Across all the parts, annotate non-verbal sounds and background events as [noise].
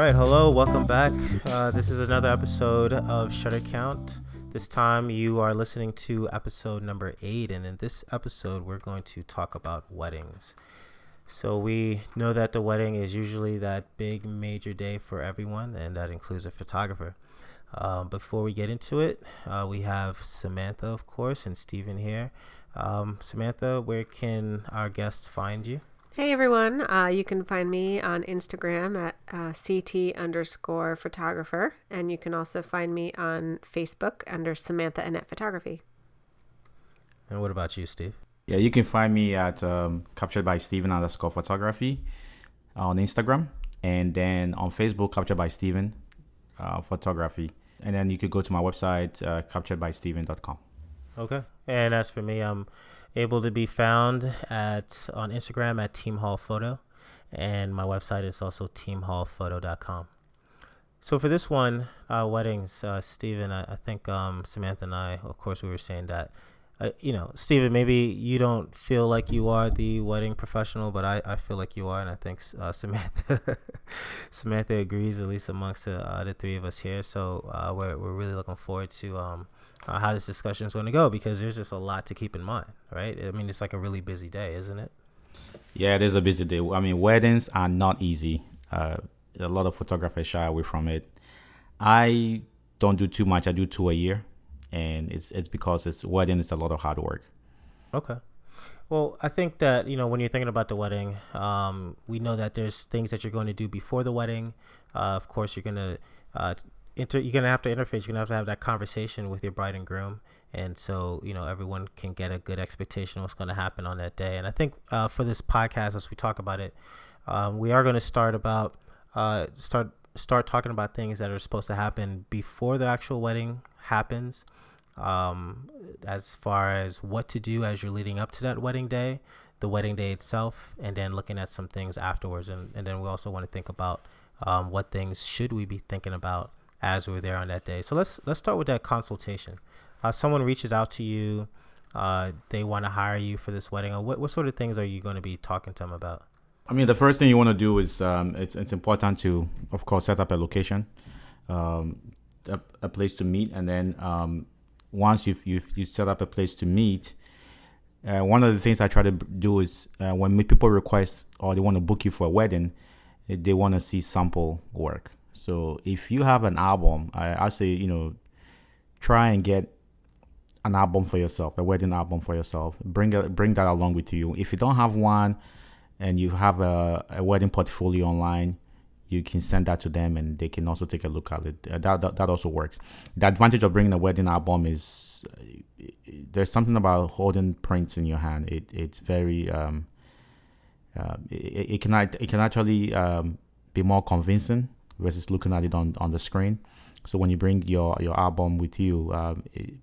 right, hello, welcome back. Uh, this is another episode of Shutter Count. This time you are listening to episode number eight, and in this episode, we're going to talk about weddings. So, we know that the wedding is usually that big major day for everyone, and that includes a photographer. Um, before we get into it, uh, we have Samantha, of course, and Stephen here. Um, Samantha, where can our guests find you? Hey everyone, uh, you can find me on Instagram at uh, CT underscore photographer, and you can also find me on Facebook under Samantha Annette Photography. And what about you, Steve? Yeah, you can find me at um, captured by Steven underscore photography on Instagram, and then on Facebook, captured by Steven uh, photography. And then you could go to my website, uh, capturedbysteven.com. Okay. And as for me, I'm able to be found at on Instagram at Team Hall Photo, and my website is also teamhallphoto.com. So for this one, uh, weddings, uh, Stephen, I, I think um, Samantha and I, of course, we were saying that, uh, you know, Stephen, maybe you don't feel like you are the wedding professional, but I, I feel like you are, and I think uh, [laughs] Samantha Samantha agrees, at least amongst the, uh, the three of us here. So uh, we're we're really looking forward to um, uh, how this discussion is going to go because there's just a lot to keep in mind, right? I mean, it's like a really busy day, isn't it? Yeah, it is a busy day. I mean, weddings are not easy. Uh, a lot of photographers shy away from it. I don't do too much. I do two a year, and it's it's because it's wedding is a lot of hard work. Okay. Well, I think that you know when you're thinking about the wedding, um, we know that there's things that you're going to do before the wedding. Uh, of course, you're gonna uh, inter- you're gonna have to interface. You're gonna have to have that conversation with your bride and groom, and so you know everyone can get a good expectation of what's to happen on that day. And I think uh, for this podcast, as we talk about it, um, we are to start about uh, start start talking about things that are supposed to happen before the actual wedding happens. Um, as far as what to do as you're leading up to that wedding day, the wedding day itself, and then looking at some things afterwards. And, and then we also want to think about um, what things should we be thinking about as we're there on that day. So let's let's start with that consultation. Uh, someone reaches out to you, uh, they want to hire you for this wedding. What what sort of things are you going to be talking to them about? I mean, the first thing you want to do is um, it's it's important to, of course, set up a location, um, a, a, place to meet, and then um, once you've, you've you set up a place to meet, uh, one of the things I try to do is uh, when people request or they want to book you for a wedding, they want to see sample work. So if you have an album, I, I say you know, try and get an album for yourself, a wedding album for yourself. Bring it, bring that along with you. If you don't have one, and you have a, a wedding portfolio online, you can send that to them, and they can also take a look at it. Uh, that, that, that also works. The advantage of bringing a wedding album is uh, there's something about holding prints in your hand. It it's very um, uh, it, it can it can actually um, be more convincing versus looking at it on, on the screen. So when you bring your, your album with you, um, it,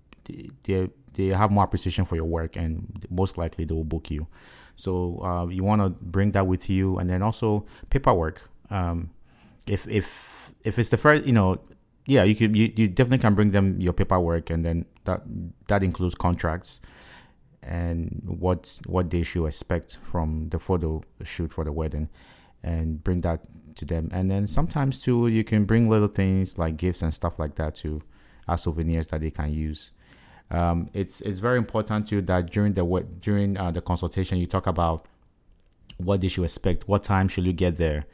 they, they have more appreciation for your work and most likely they will book you. So uh, you want to bring that with you, and then also paperwork. Um, if if if it's the first, you know, yeah, you could you, you definitely can bring them your paperwork, and then that that includes contracts and what what they should expect from the photo shoot for the wedding, and bring that to them. And then sometimes too, you can bring little things like gifts and stuff like that too, as souvenirs that they can use. Um, it's it's very important too that during the during uh, the consultation you talk about what they should expect, what time should you get there,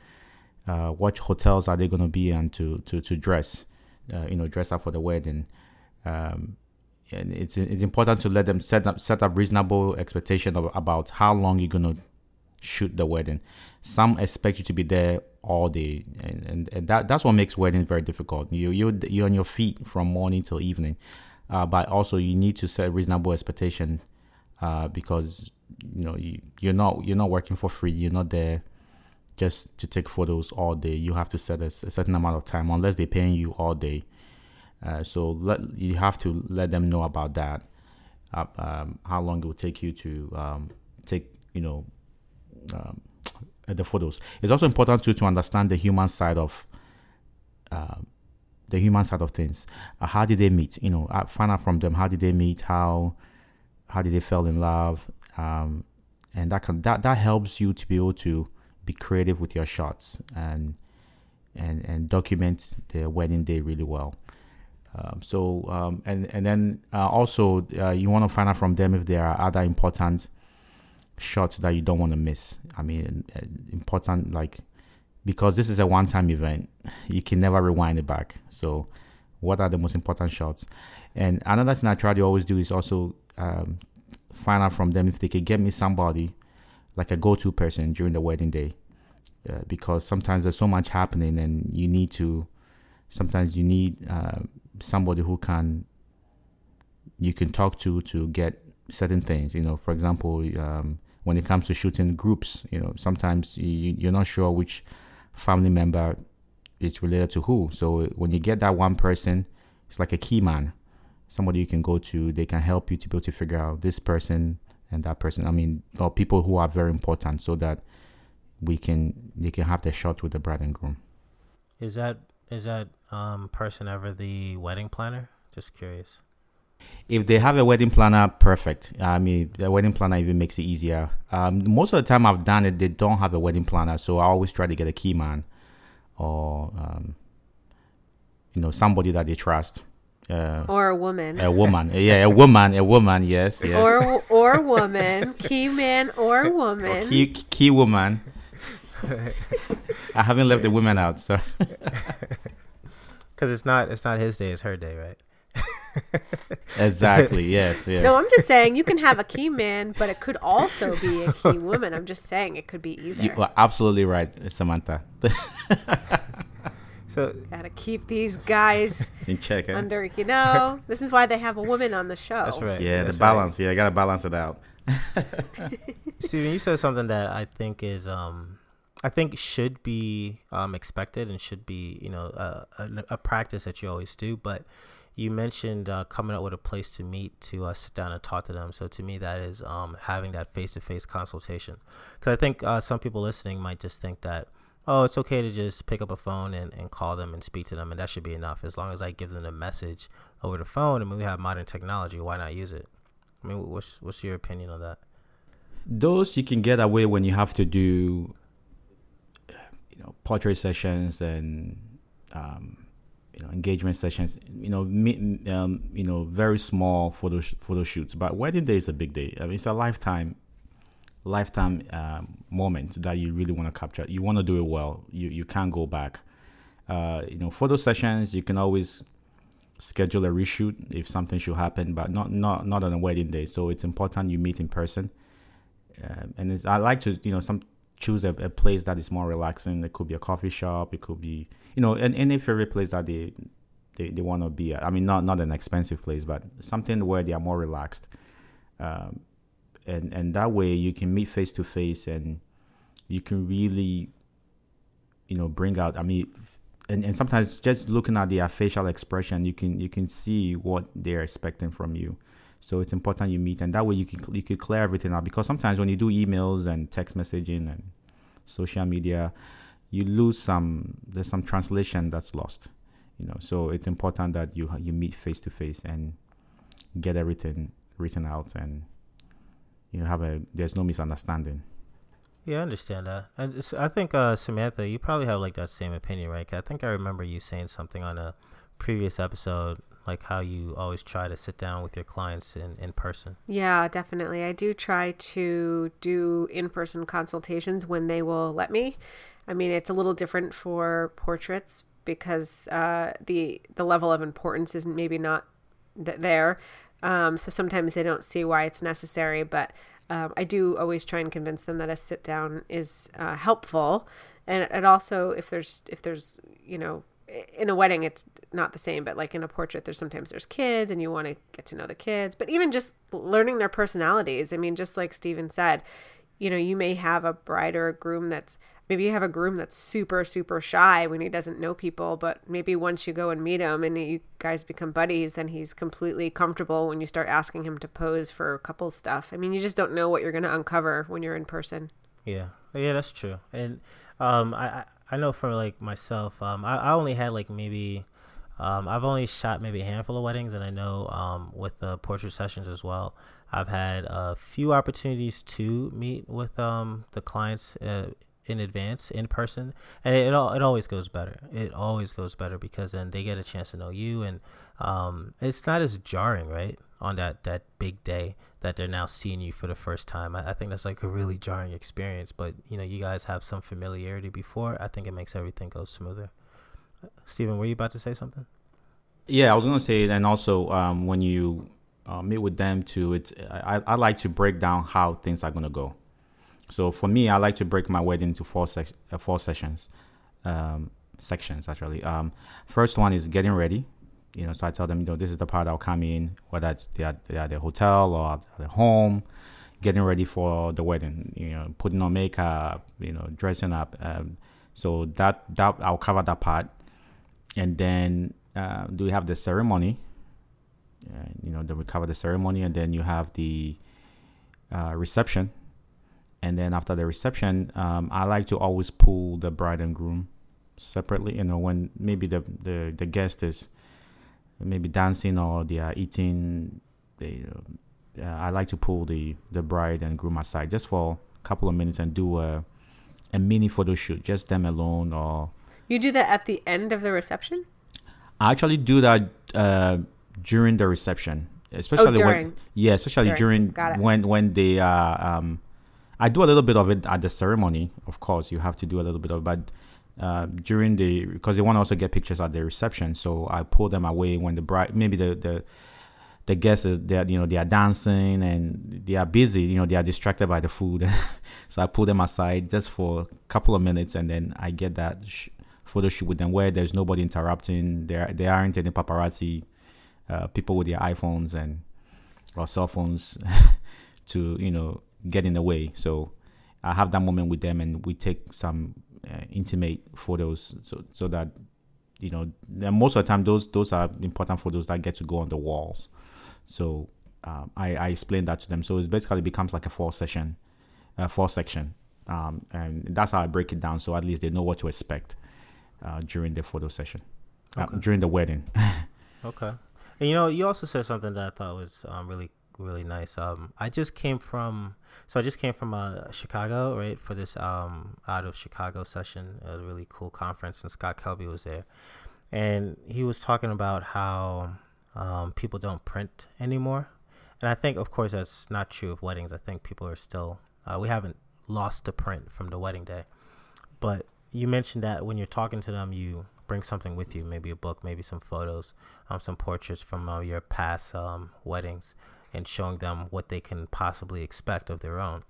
uh, what hotels are they going to be in to to to dress, uh, you know, dress up for the wedding. Um, and it's it's important to let them set up set up reasonable expectation of, about how long you're going to shoot the wedding. Some expect you to be there all day, and, and, and that that's what makes wedding very difficult. You you you're on your feet from morning till evening, uh, but also you need to set reasonable expectation uh, because you know you you're not you're not working for free. You're not there just to take photos all day. You have to set a, a certain amount of time unless they're paying you all day. Uh, so let you have to let them know about that. Uh, um, how long it will take you to um, take you know um, the photos. It's also important to to understand the human side of uh, the human side of things. Uh, how did they meet? You know, uh, find out from them how did they meet? How how did they fell in love? Um, and that can that that helps you to be able to be creative with your shots and and and document their wedding day really well. Um, so um, and and then uh, also uh, you want to find out from them if there are other important shots that you don't want to miss. I mean, uh, important like because this is a one-time event, you can never rewind it back. So, what are the most important shots? And another thing I try to always do is also um, find out from them if they can get me somebody like a go-to person during the wedding day, uh, because sometimes there's so much happening and you need to. Sometimes you need uh, somebody who can you can talk to to get certain things. You know, for example, um, when it comes to shooting groups, you know, sometimes you, you're not sure which family member is related to who. So when you get that one person, it's like a key man, somebody you can go to. They can help you to be able to figure out this person and that person. I mean, or people who are very important, so that we can they can have the shot with the bride and groom. Is that is that um, person ever the wedding planner? Just curious. If they have a wedding planner, perfect. I mean, the wedding planner even makes it easier. Um, most of the time I've done it, they don't have a wedding planner, so I always try to get a key man or um, you know somebody that they trust. Uh, or a woman. A woman, yeah, a woman, a woman, yes, yes. Or or woman, key man or woman. Or key key woman. I haven't left the women out, so. [laughs] Because it's not it's not his day, it's her day, right? [laughs] exactly. Yes. Yes. No, I'm just saying you can have a key man, but it could also be a key [laughs] woman. I'm just saying it could be either. You are absolutely right, Samantha. so [laughs] gotta keep these guys in check. Eh? Under you know, this is why they have a woman on the show. That's right. Yeah, That's the balance. Right. Yeah, I gotta balance it out. Steven, you said something that I think is um I think should be um, expected and should be you know a, a, practice that you always do. But you mentioned uh, coming up with a place to meet to uh, sit down and talk to them. So to me, that is um, having that face to face consultation. Because I think uh, some people listening might just think that oh, it's okay to just pick up a phone and, and call them and speak to them, and that should be enough. As long as I give them a message over the phone, I mean, we have modern technology. Why not use it? I mean, what's what's your opinion on that? Those you can get away when you have to do you know portrait sessions and um, you know engagement sessions. You know, um, you know, very small photo sh- photo shoots. But wedding day is a big day. I mean, it's a lifetime lifetime um, moment that you really want to capture. You want to do it well. You you can't go back. Uh, you know, photo sessions you can always schedule a reshoot if something should happen, but not not not on a wedding day. So it's important you meet in person. Uh, and I like to you know some choose a, a, place that is more relaxing. It could be a coffee shop. It could be, you know, and any favorite place that they they, they want to be at. I mean, not not an expensive place, but something where they are more relaxed. Um, and and that way you can meet face to face and you can really, you know, bring out. I mean, and, and sometimes just looking at their facial expression, you can you can see what they're expecting from you. So it's important you meet, and that way you can you can clear everything out. Because sometimes when you do emails and text messaging and social media, you lose some. There's some translation that's lost. You know, so it's important that you you meet face to face and get everything written out, and you know have a there's no misunderstanding. Yeah, I understand that. And I think uh, Samantha, you probably have like that same opinion, right? I think I remember you saying something on a previous episode like how you always try to sit down with your clients in, in person. Yeah, definitely. I do try to do in person consultations when they will let me. I mean, it's a little different for portraits because uh, the the level of importance isn't maybe not th- there. Um, so sometimes they don't see why it's necessary, but um, I do always try and convince them that a sit down is uh, helpful, and it also if there's if there's you know in a wedding it's not the same but like in a portrait there's sometimes there's kids and you want to get to know the kids but even just learning their personalities i mean just like steven said you know you may have a bride or a groom that's maybe you have a groom that's super super shy when he doesn't know people but maybe once you go and meet him and you guys become buddies and he's completely comfortable when you start asking him to pose for couple stuff. I mean you just don't know what you're going to uncover when you're in person. Yeah. Yeah that's true. And um, I, I know for like myself, um, I, I only had like maybe, um, I've only shot maybe a handful of weddings, and I know um, with the portrait sessions as well, I've had a few opportunities to meet with um the clients uh, in advance in person and it, it all it always goes better. It always goes better because then they get a chance to know you and um, it's not as jarring right on that that big day that they're now seeing you for the first time. I, I think that's like a really jarring experience but you know you guys have some familiarity before. I think it makes everything go smoother. Stephen, were you about to say something? Yeah, I was gonna say, and also um, when you uh, meet with them too, it's I, I like to break down how things are gonna go. So for me, I like to break my wedding into four sec- uh, four sessions, um, sections actually. Um, first one is getting ready. You know, so I tell them, you know, this is the part I'll come in, whether it's they are, they at the hotel or at the home, getting ready for the wedding. You know, putting on makeup, you know, dressing up. Um, so that that I'll cover that part, and then uh, do we have the ceremony? Uh, you know, then we cover the ceremony, and then you have the uh, reception, and then after the reception, um, I like to always pull the bride and groom separately. You know, when maybe the the, the guest is maybe dancing or they are eating, they, uh, I like to pull the the bride and groom aside just for a couple of minutes and do a a mini photo shoot, just them alone or You do that at the end of the reception? I actually do that uh, during the reception, especially when during. yeah, especially During. during, when when they uh, um, I do a little bit of it at the ceremony. Of course, you have to do a little bit of, but uh, during the because they want to also get pictures at the reception, so I pull them away when the bride maybe the the the guests is they you know they are dancing and they are busy you know they are distracted by the food [laughs] so i pull them aside just for a couple of minutes and then i get that sh- photo shoot with them where there's nobody interrupting there there aren't any paparazzi uh, people with their iphones and or cell phones [laughs] to you know get in the way so i have that moment with them and we take some uh, intimate photos so so that you know and most of the time those those are important photos that get to go on the walls so um, I, I explained that to them. So it basically becomes like a four session, uh, four section, um, and that's how I break it down. So at least they know what to expect uh, during the photo session, uh, during the wedding. [laughs] Okay. And you know, you also said something that I thought was um, really, really nice. Um, I just came from, so I just came from uh, Chicago, right, for this um, out of Chicago session. It was a really cool conference, and Scott Kelby was there. And he was talking about how um, people don't print anymore. And I think, of course, that's not true of weddings. I think people are still, uh, we haven't lost the print from the wedding day. But you mentioned that when you're talking to them, you bring something with you, maybe a book, maybe some photos, um, some portraits from uh, your past um, weddings, and showing them what they can possibly expect of their own.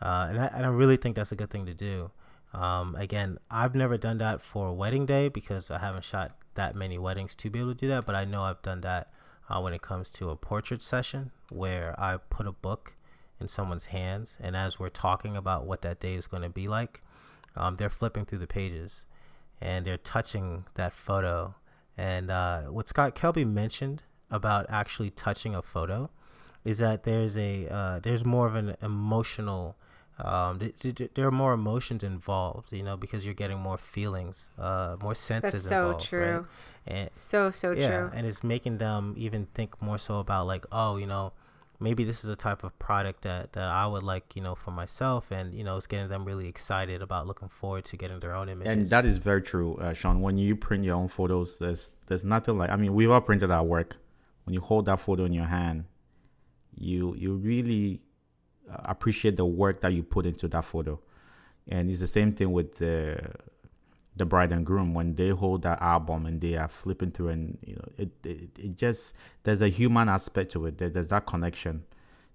Uh, and, I, and I really think that's a good thing to do. Um, again, I've never done that for a wedding day because I haven't shot that many weddings to be able to do that, but I know I've done that uh, when it comes to a portrait session where I put a book in someone's hands, and as we're talking about what that day is going to be like, um, they're flipping through the pages and they're touching that photo. And uh, what Scott Kelby mentioned about actually touching a photo is that there's a uh, there's more of an emotional um, th- th- there are more emotions involved, you know, because you're getting more feelings, uh, more senses That's so involved, true. right? And So, so yeah, true. and it's making them even think more so about like, oh, you know, maybe this is a type of product that that I would like, you know, for myself, and you know, it's getting them really excited about looking forward to getting their own images. and that is very true, uh, Sean. When you print your own photos, there's there's nothing like. I mean, we've all printed our work. When you hold that photo in your hand, you you really uh, appreciate the work that you put into that photo, and it's the same thing with the the bride and groom when they hold that album and they are flipping through, and you know, it it, it just there's a human aspect to it. There, there's that connection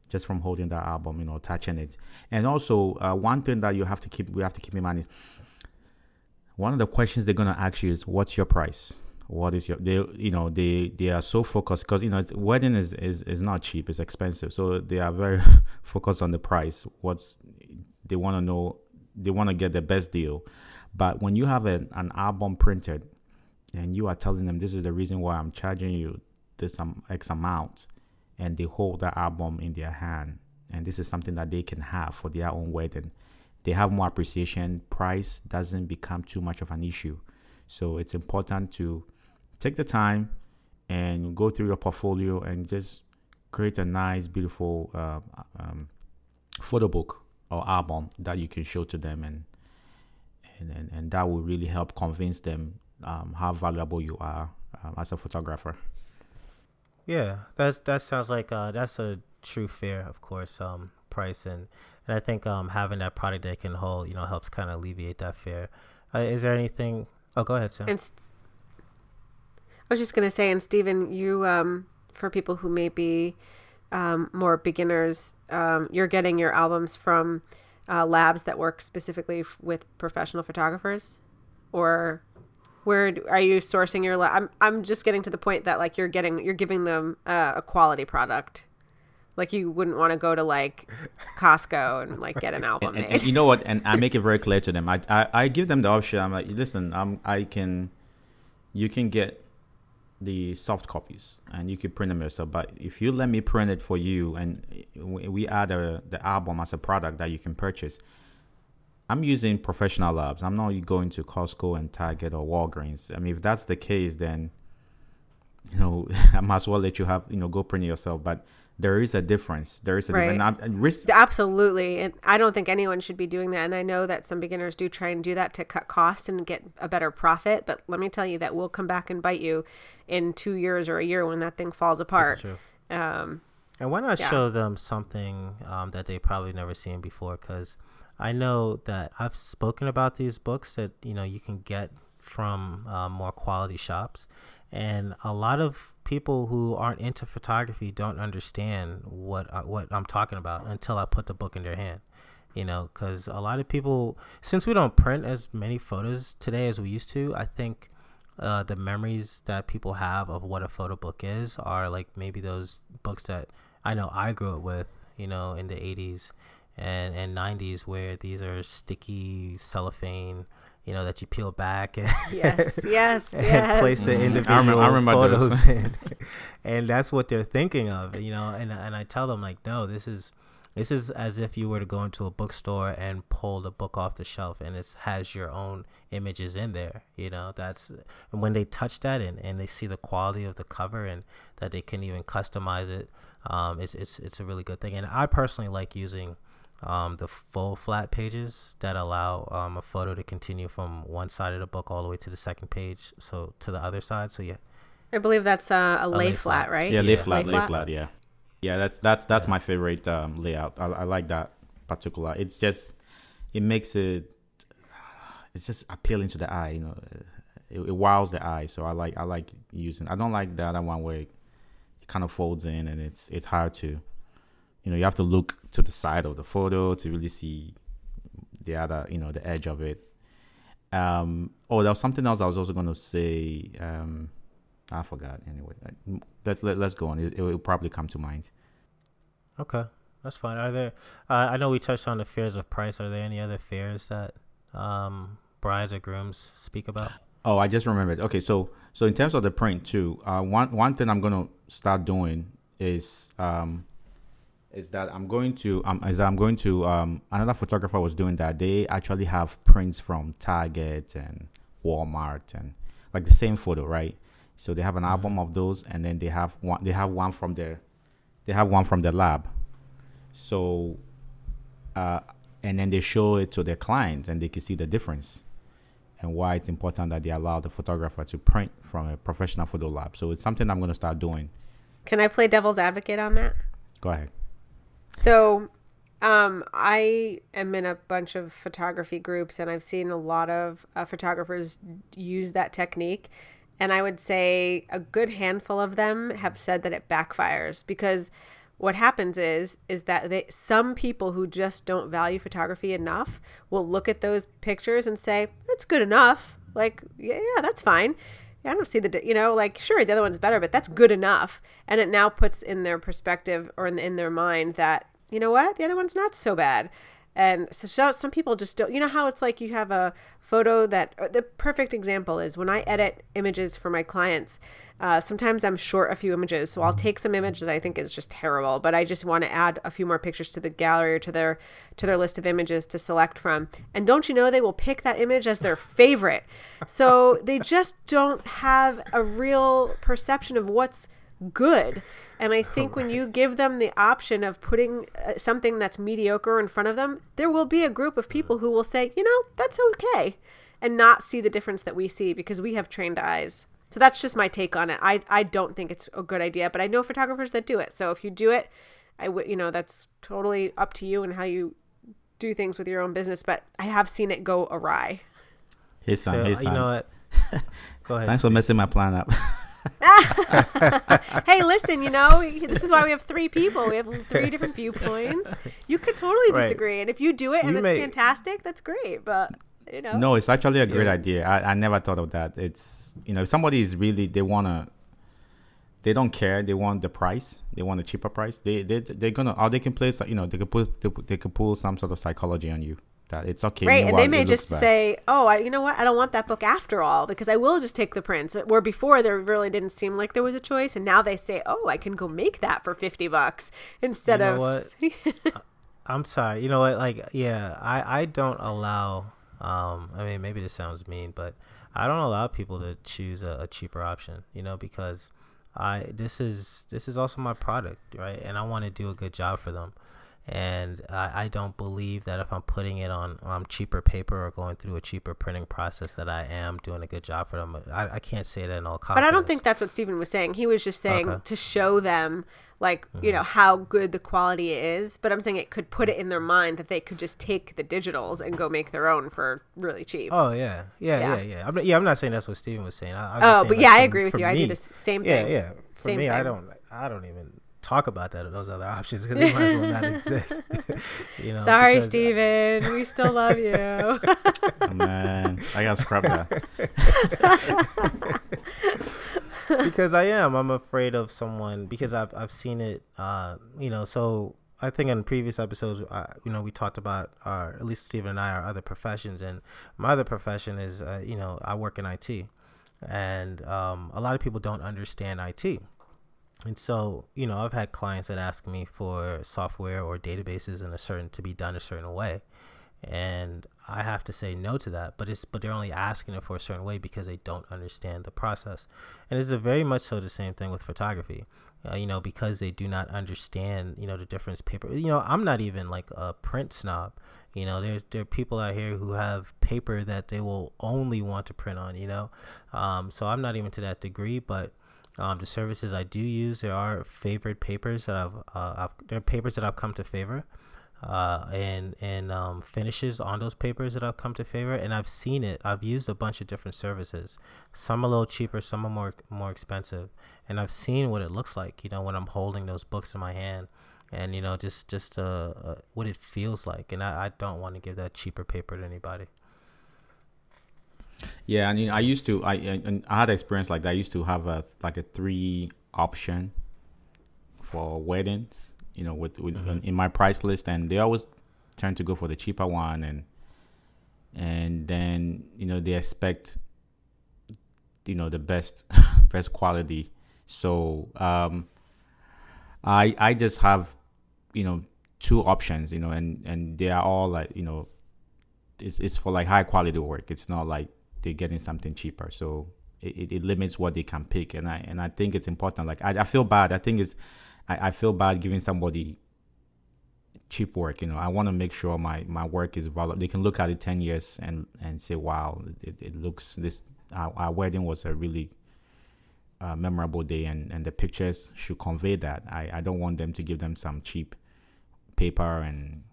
just from holding that album, you know, touching it. And also, uh, one thing that you have to keep we have to keep in mind is one of the questions they're gonna ask you is, "What's your price? What is your?" They, you know, they they are so focused because you know, it's, wedding is, is is not cheap; it's expensive. So they are very [laughs] focused on the price. What's they want to know? They want to get the best deal. But when you have an, an album printed, and you are telling them this is the reason why I'm charging you this um, X amount, and they hold that album in their hand, and this is something that they can have for their own wedding, they have more appreciation. Price doesn't become too much of an issue. So it's important to take the time and go through your portfolio and just create a nice, beautiful uh, um, photo book or album that you can show to them and and and, and that will really help convince them um, how valuable you are um, as a photographer. Yeah, that's that sounds like uh, that's a true fear, of course. Um, price and and I think um having that product that can hold, you know, helps kind of alleviate that fear. Uh, is there anything? Oh, go ahead, Sam. And st- I was just gonna say, and Stephen, you um for people who may be um, more beginners, um, you're getting your albums from uh, labs that work specifically f- with professional photographers, or where do, are you sourcing your? I'm I'm just getting to the point that like you're getting you're giving them uh, a quality product. Like you wouldn't want to go to like Costco and like get an [laughs] album and, made. and you know what? And I [laughs] make it very clear to them. I, I, I give them the option. I'm like, listen, I'm, I can, you can get the soft copies and you could print them yourself. But if you let me print it for you and we add a, the album as a product that you can purchase, I'm using professional labs. I'm not going to Costco and Target or Walgreens. I mean, if that's the case, then you know [laughs] I might as well let you have you know go print it yourself. But there is a difference. There is a Right. difference. Risk, Absolutely. And I don't think anyone should be doing that. And I know that some beginners do try and do that to cut costs and get a better profit. But let me tell you, that will come back and bite you in two years or a year when that thing falls That's apart. true. Um, And why not Yeah. show them something um, that they probably never seen before? Because I know that I've spoken about these books that you know you can get from um, more quality shops, and a lot of people who aren't into photography don't understand what uh, what I'm talking about until I put the book in their hand. You know, because a lot of people, since we don't print as many photos today as we used to, I think uh, the memories that people have of what a photo book is are like maybe those books that I know I grew up with, you know, in the 80s and, and 90s, where these are sticky cellophane, you know, that you peel back and, [laughs] yes, yes, and yes. place the Mhm. I individual remember- I remember photos [laughs] in. and that's what they're thinking of, you know, and, and I tell them, like, no, this is. This is as if you were to go into a bookstore and pull the book off the shelf, and it has your own images in there. You know, that's and when they touch that and, and they see the quality of the cover and that they can even customize it, um, it's it's it's a really good thing. And I personally like using um, the full flat pages that allow um, a photo to continue from one side of the book all the way to the second page, so to the other side. So yeah, I believe that's uh, a, lay, lay flat, flat. right? yeah, lay Yeah. flat, Lay lay flat. flat, yeah, yeah. That's that's that's my favorite um, layout. I, I like that particular. It's just it makes it it's just appealing to the eye. You know, it, it wows the eye. So I like I like using. I don't like the other one where it, it kind of folds in and it's it's hard to, you know, you have to look to the side of the photo to really see the other, you know, the edge of it. Um. Oh, there was something else I was also going to say. Um. I forgot. Anyway, Uh, let's let, let's go on. It, it will probably come to mind. okay, that's fine. Are there? Uh, I know we touched on the fears of price. Are there any other fears that um, brides or grooms speak about? Oh, I just remembered. Okay, so so in terms of the print too, uh, one one thing I'm gonna start doing is um, is that I'm going to um, is that I'm going to um, another photographer was doing that. They actually have prints from Target and Walmart and like the same photo, right? So they have an album of those, and then they have one. They have one from their, they have one from the lab. So, uh, and then they show it to their clients, and they can see the difference and why it's important that they allow the photographer to print from a professional photo lab. So it's something I'm going to start doing. Can I play devil's advocate on that? Go ahead. So, um, I am in a bunch of photography groups, and I've seen a lot of uh, photographers use that technique. And I would say a good handful of them have said that it backfires because what happens is is that they, some people who just don't value photography enough will look at those pictures and say that's good enough. Like, yeah, yeah, that's fine. I don't see the, you know, like, sure, the other one's better, but that's good enough. And it now puts in their perspective or in, in their mind that, you know what, the other one's not so bad. And so, so some people just don't, you know, how it's like you have a photo that, the perfect example is when I edit images for my clients, uh, sometimes I'm short a few images. So I'll take some image that I think is just terrible, but I just want to add a few more pictures to the gallery or to their, to their list of images to select from. And don't you know, they will pick that image as their favorite. So they just don't have a real perception of what's good. And I [laughs] think when you give them the option of putting uh, something that's mediocre in front of them, there will be a group of people who will say, you know, that's okay, and not see the difference that we see because we have trained eyes. So that's just my take on it. I, I don't think it's a good idea, but I know photographers that do it. So if you do it, I would, you know, that's totally up to you and how you do things with your own business. But I have seen it go awry. Hey, son. So, hey, you know what? [laughs] Go ahead. Thanks for messing my plan up. [laughs] [laughs] hey, listen, you know, this is why we have three people. We have three different viewpoints. You could totally Right. disagree. And if you do it and We it's may- fantastic, that's great. But, you know. no, it's actually a great Yeah. idea. I, I never thought of that. It's you know, if somebody is really they wanna they don't care. They want the price. They want a cheaper price. They they they're gonna or they can place you know they could put they, they could pull some sort of psychology on you that it's okay. Right, you know and they may just bad. say, "Oh, I, you know what? I don't want that book after all because I will just take the prints." Where before there really didn't seem like there was a choice, and now they say, "Oh, I can go make that for fifty bucks instead You know of." [laughs] I'm sorry. You know what? Like, yeah, I I don't allow. Um, I mean, maybe this sounds mean, but I don't allow people to choose a, a cheaper option. You know, because I this is this is also my product, right? And I want to do a good job for them. And I, I don't believe that if I'm putting it on on cheaper paper or going through a cheaper printing process, that I am doing a good job for them. I, I can't say that in all confidence. but. I don't think that's what Stephen was saying. He was just saying Okay. to show them, like you mm-hmm. know, how good the quality is. But I'm saying it could put it in their mind that they could just take the digitals and go make their own for really cheap. Oh yeah, yeah, Yeah. yeah, yeah. I'm not, yeah, I'm not saying that's what Stephen was saying. I, I'm Oh, saying, but like, yeah, I agree with you. I do the same thing. Yeah, yeah. For Same me, I don't, I don't even talk about that or those other options because they might as well not [laughs] exist. [laughs] you know, Sorry, because, uh, Steven. We still love you. [laughs] Oh, man, I gotta scrap that. because I am. I'm afraid of someone because I've I've seen it. Uh, you know, so I think in previous episodes, uh, you know, we talked about our at least Stephen and I our other professions, and my other profession is, uh, you know, I work in IT, and um, a lot of people don't understand IT. And so, you know, I've had clients that ask me for software or databases in a certain to be done a certain way, and I have to say no to that. But it's but they're only asking it for a certain way because they don't understand the process, and it's a very much so the same thing with photography. Uh, you know, because they do not understand, you know, the difference paper. You know, I'm not even like a print snob. You know, there's there are people out here who have paper that they will only want to print on. You know, um, so I'm not even to that degree, but um, the services I do use, there are favored papers that I've, uh, I've there are papers that I've come to favor, uh, and and um, finishes on those papers that I've come to favor, and I've seen it. I've used a bunch of different services. Some are a little cheaper, some are more more expensive, and I've seen what it looks like. You know, when I'm holding those books in my hand, and you know, just just uh, uh what it feels like, and I, I don't want to give that cheaper paper to anybody. Yeah, I mean, I used to. I and I had experience like that. I used to have a like a three option for weddings. You know, with, with in, in my price list, and they always tend to go for the cheaper one, and and then you know they expect you know the best [laughs] best quality. So um, I I just have you know two options. You know, and and they are all like you know it's it's for like high quality work. It's not like they're getting something cheaper. So it, it, it limits what they can pick. And I and I think it's important. Like I, I feel bad. I think it's I, I feel bad giving somebody cheap work. You know, I want to make sure my, my work is valuable. They can look at it ten years and and say, wow, it, it looks this our, our wedding was a really uh, memorable day, and and the pictures should convey that. I I don't want them to give them some cheap paper and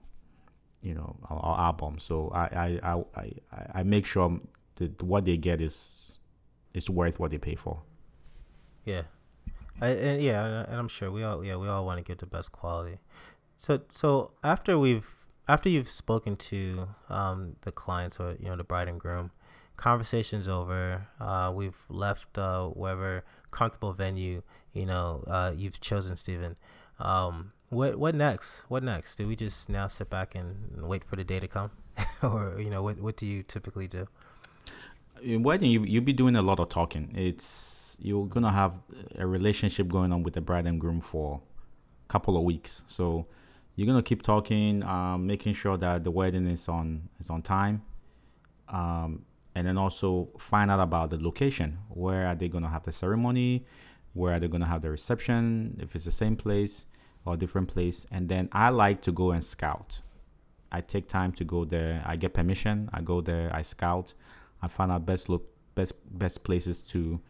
you know our album. So I I, I, I, I make sure that what they get is is worth what they pay for. Yeah, I, and yeah, and- and I'm sure we all yeah we all want to get the best quality. So so after we've after you've spoken to um, the clients or you know the bride and groom, conversations over. Uh, we've left uh, wherever comfortable venue you know uh, you've chosen, Stephen. Um, what what next? What next? Do we just now sit back and wait for the day to come, [laughs] or you know what what do you typically do? In wedding, you you'll be doing a lot of talking. It's you're gonna have a relationship going on with the bride and groom for a couple of weeks. So you're gonna keep talking, um, making sure that the wedding is on is on time, um, and then also find out about the location. Where are they gonna have the ceremony? where are they're gonna have the reception, if it's the same place or different place, and then I like to go and scout. I take time to go there. I get permission. I go there. I scout. I find out best look best best places to.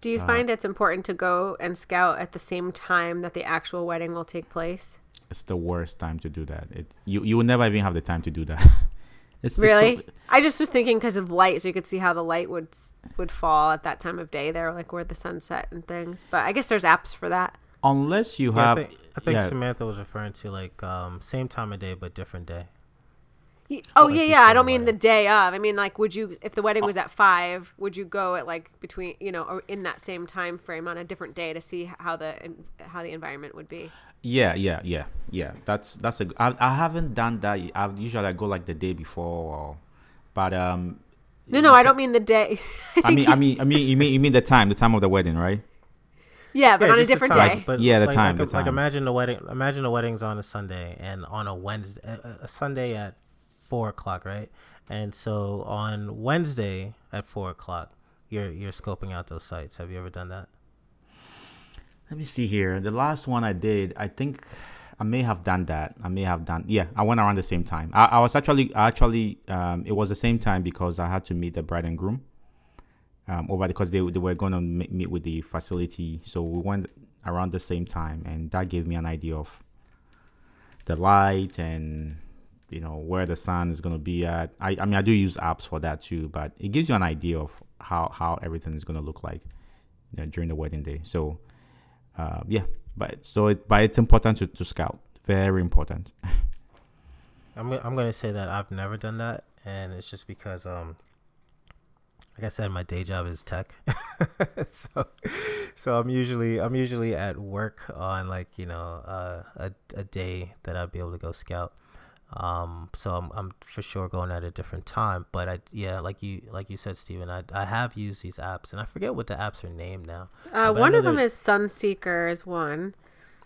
Do you find it's important to go and scout at the same time that the actual wedding will take place? It's the worst time to do that. It you you will never even have the time to do that. [laughs] it's, it's so- Really? I just was thinking because of light, so you could see how the light would would fall at that time of day there, like where the sunset and things. But I guess there's apps for that. unless you Yeah, I have think, I think yeah, Samantha was referring to like um, same time of day but different day. Y- Oh yeah, yeah. I don't mean the day of. I mean like, would you if the wedding was at five, would you go at like between you know or in that same time frame on a different day to see how the how the environment would be? Yeah, yeah, yeah, yeah. That's that's a. I, I haven't done that. y- I usually I go like the day before, or, but um. No, no, I don't mean the day. [laughs] I mean, I mean, I mean, you mean you mean the time, the time of the wedding, right? yeah, but Yeah, on a different time, day. But Yeah, the like, time, Like, the like imagine the wedding. Imagine the wedding's on a Sunday and on a Wednesday, a, a Sunday at four o'clock, right? And so on Wednesday at four o'clock, you're you're scoping out those sites. Have you ever done that? Let me see here. The last one I did, I think I may have done that. I may have done. Yeah, I went around the same time. I, I was actually actually um, it was the same time because I had to meet the bride and groom. Um, over because they they were going to meet with the facility, so we went around the same time, and that gave me an idea of the light and you know where the sun is going to be at. I, I mean I do use apps for that too, but it gives you an idea of how how everything is going to look like you know, during the wedding day. So uh, yeah, but so it but it's important to, to scout. Very important. [laughs] I'm I'm gonna say that I've never done that, and it's just because um, like I said, my day job is tech, [laughs] so so I'm usually I'm usually at work on like you know uh, a a day that I'd be able to go scout. Um, so I'm I'm for sure going at a different time, but I yeah like you like you said, Steven, I I have used these apps, and I forget what the apps are named now. Uh, one of them is Sunseeker is one,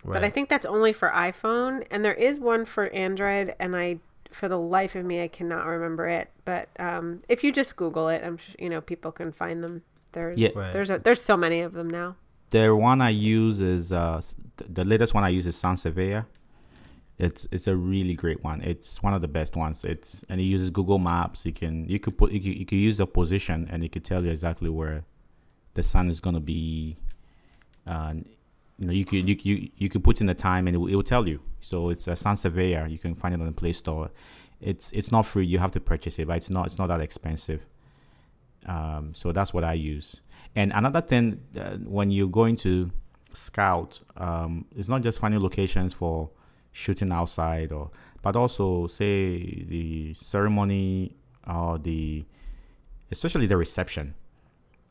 but I think that's only for iPhone, and there is one for Android, and I, for the life of me, I cannot remember it. But um, if you just Google it, I'm sh- you know people can find them. There's Yeah. Right. there's a, there's so many of them now. The one I use is uh the latest one I use is Sun Surveyor. It's it's a really great one. It's one of the best ones. It's and it uses Google Maps. You can you could put you could, you could use the position and it could tell you exactly where the sun is gonna be. Uh, you know you could you, you you could put in the time and it will, it will tell you. So it's a Sun Surveyor. You can find it on the Play Store. It's it's not free. You have to purchase it, but it's not it's not that expensive. Um, so that's what I use. And another thing, uh, when you're going to scout, um, it's not just finding locations for shooting outside, or but also say the ceremony or the, especially the reception,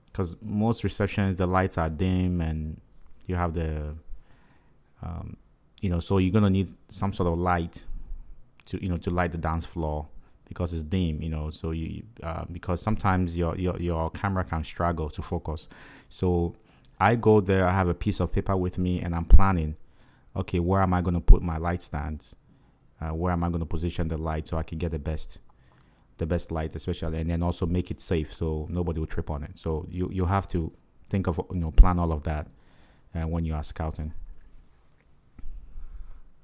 because most receptions the lights are dim and you have the, um, you know, so you're gonna need some sort of light to you know to light the dance floor because it's dim, you know. So you uh, because sometimes your your your camera can struggle to focus. So I go there. I have a piece of paper with me, and I'm planning. Okay, where am I going to put my light stands? Uh, where am I going to position the light so I can get the best, the best light, especially, and then also make it safe so nobody will trip on it. So you you have to think of you know plan all of that uh, when you are scouting.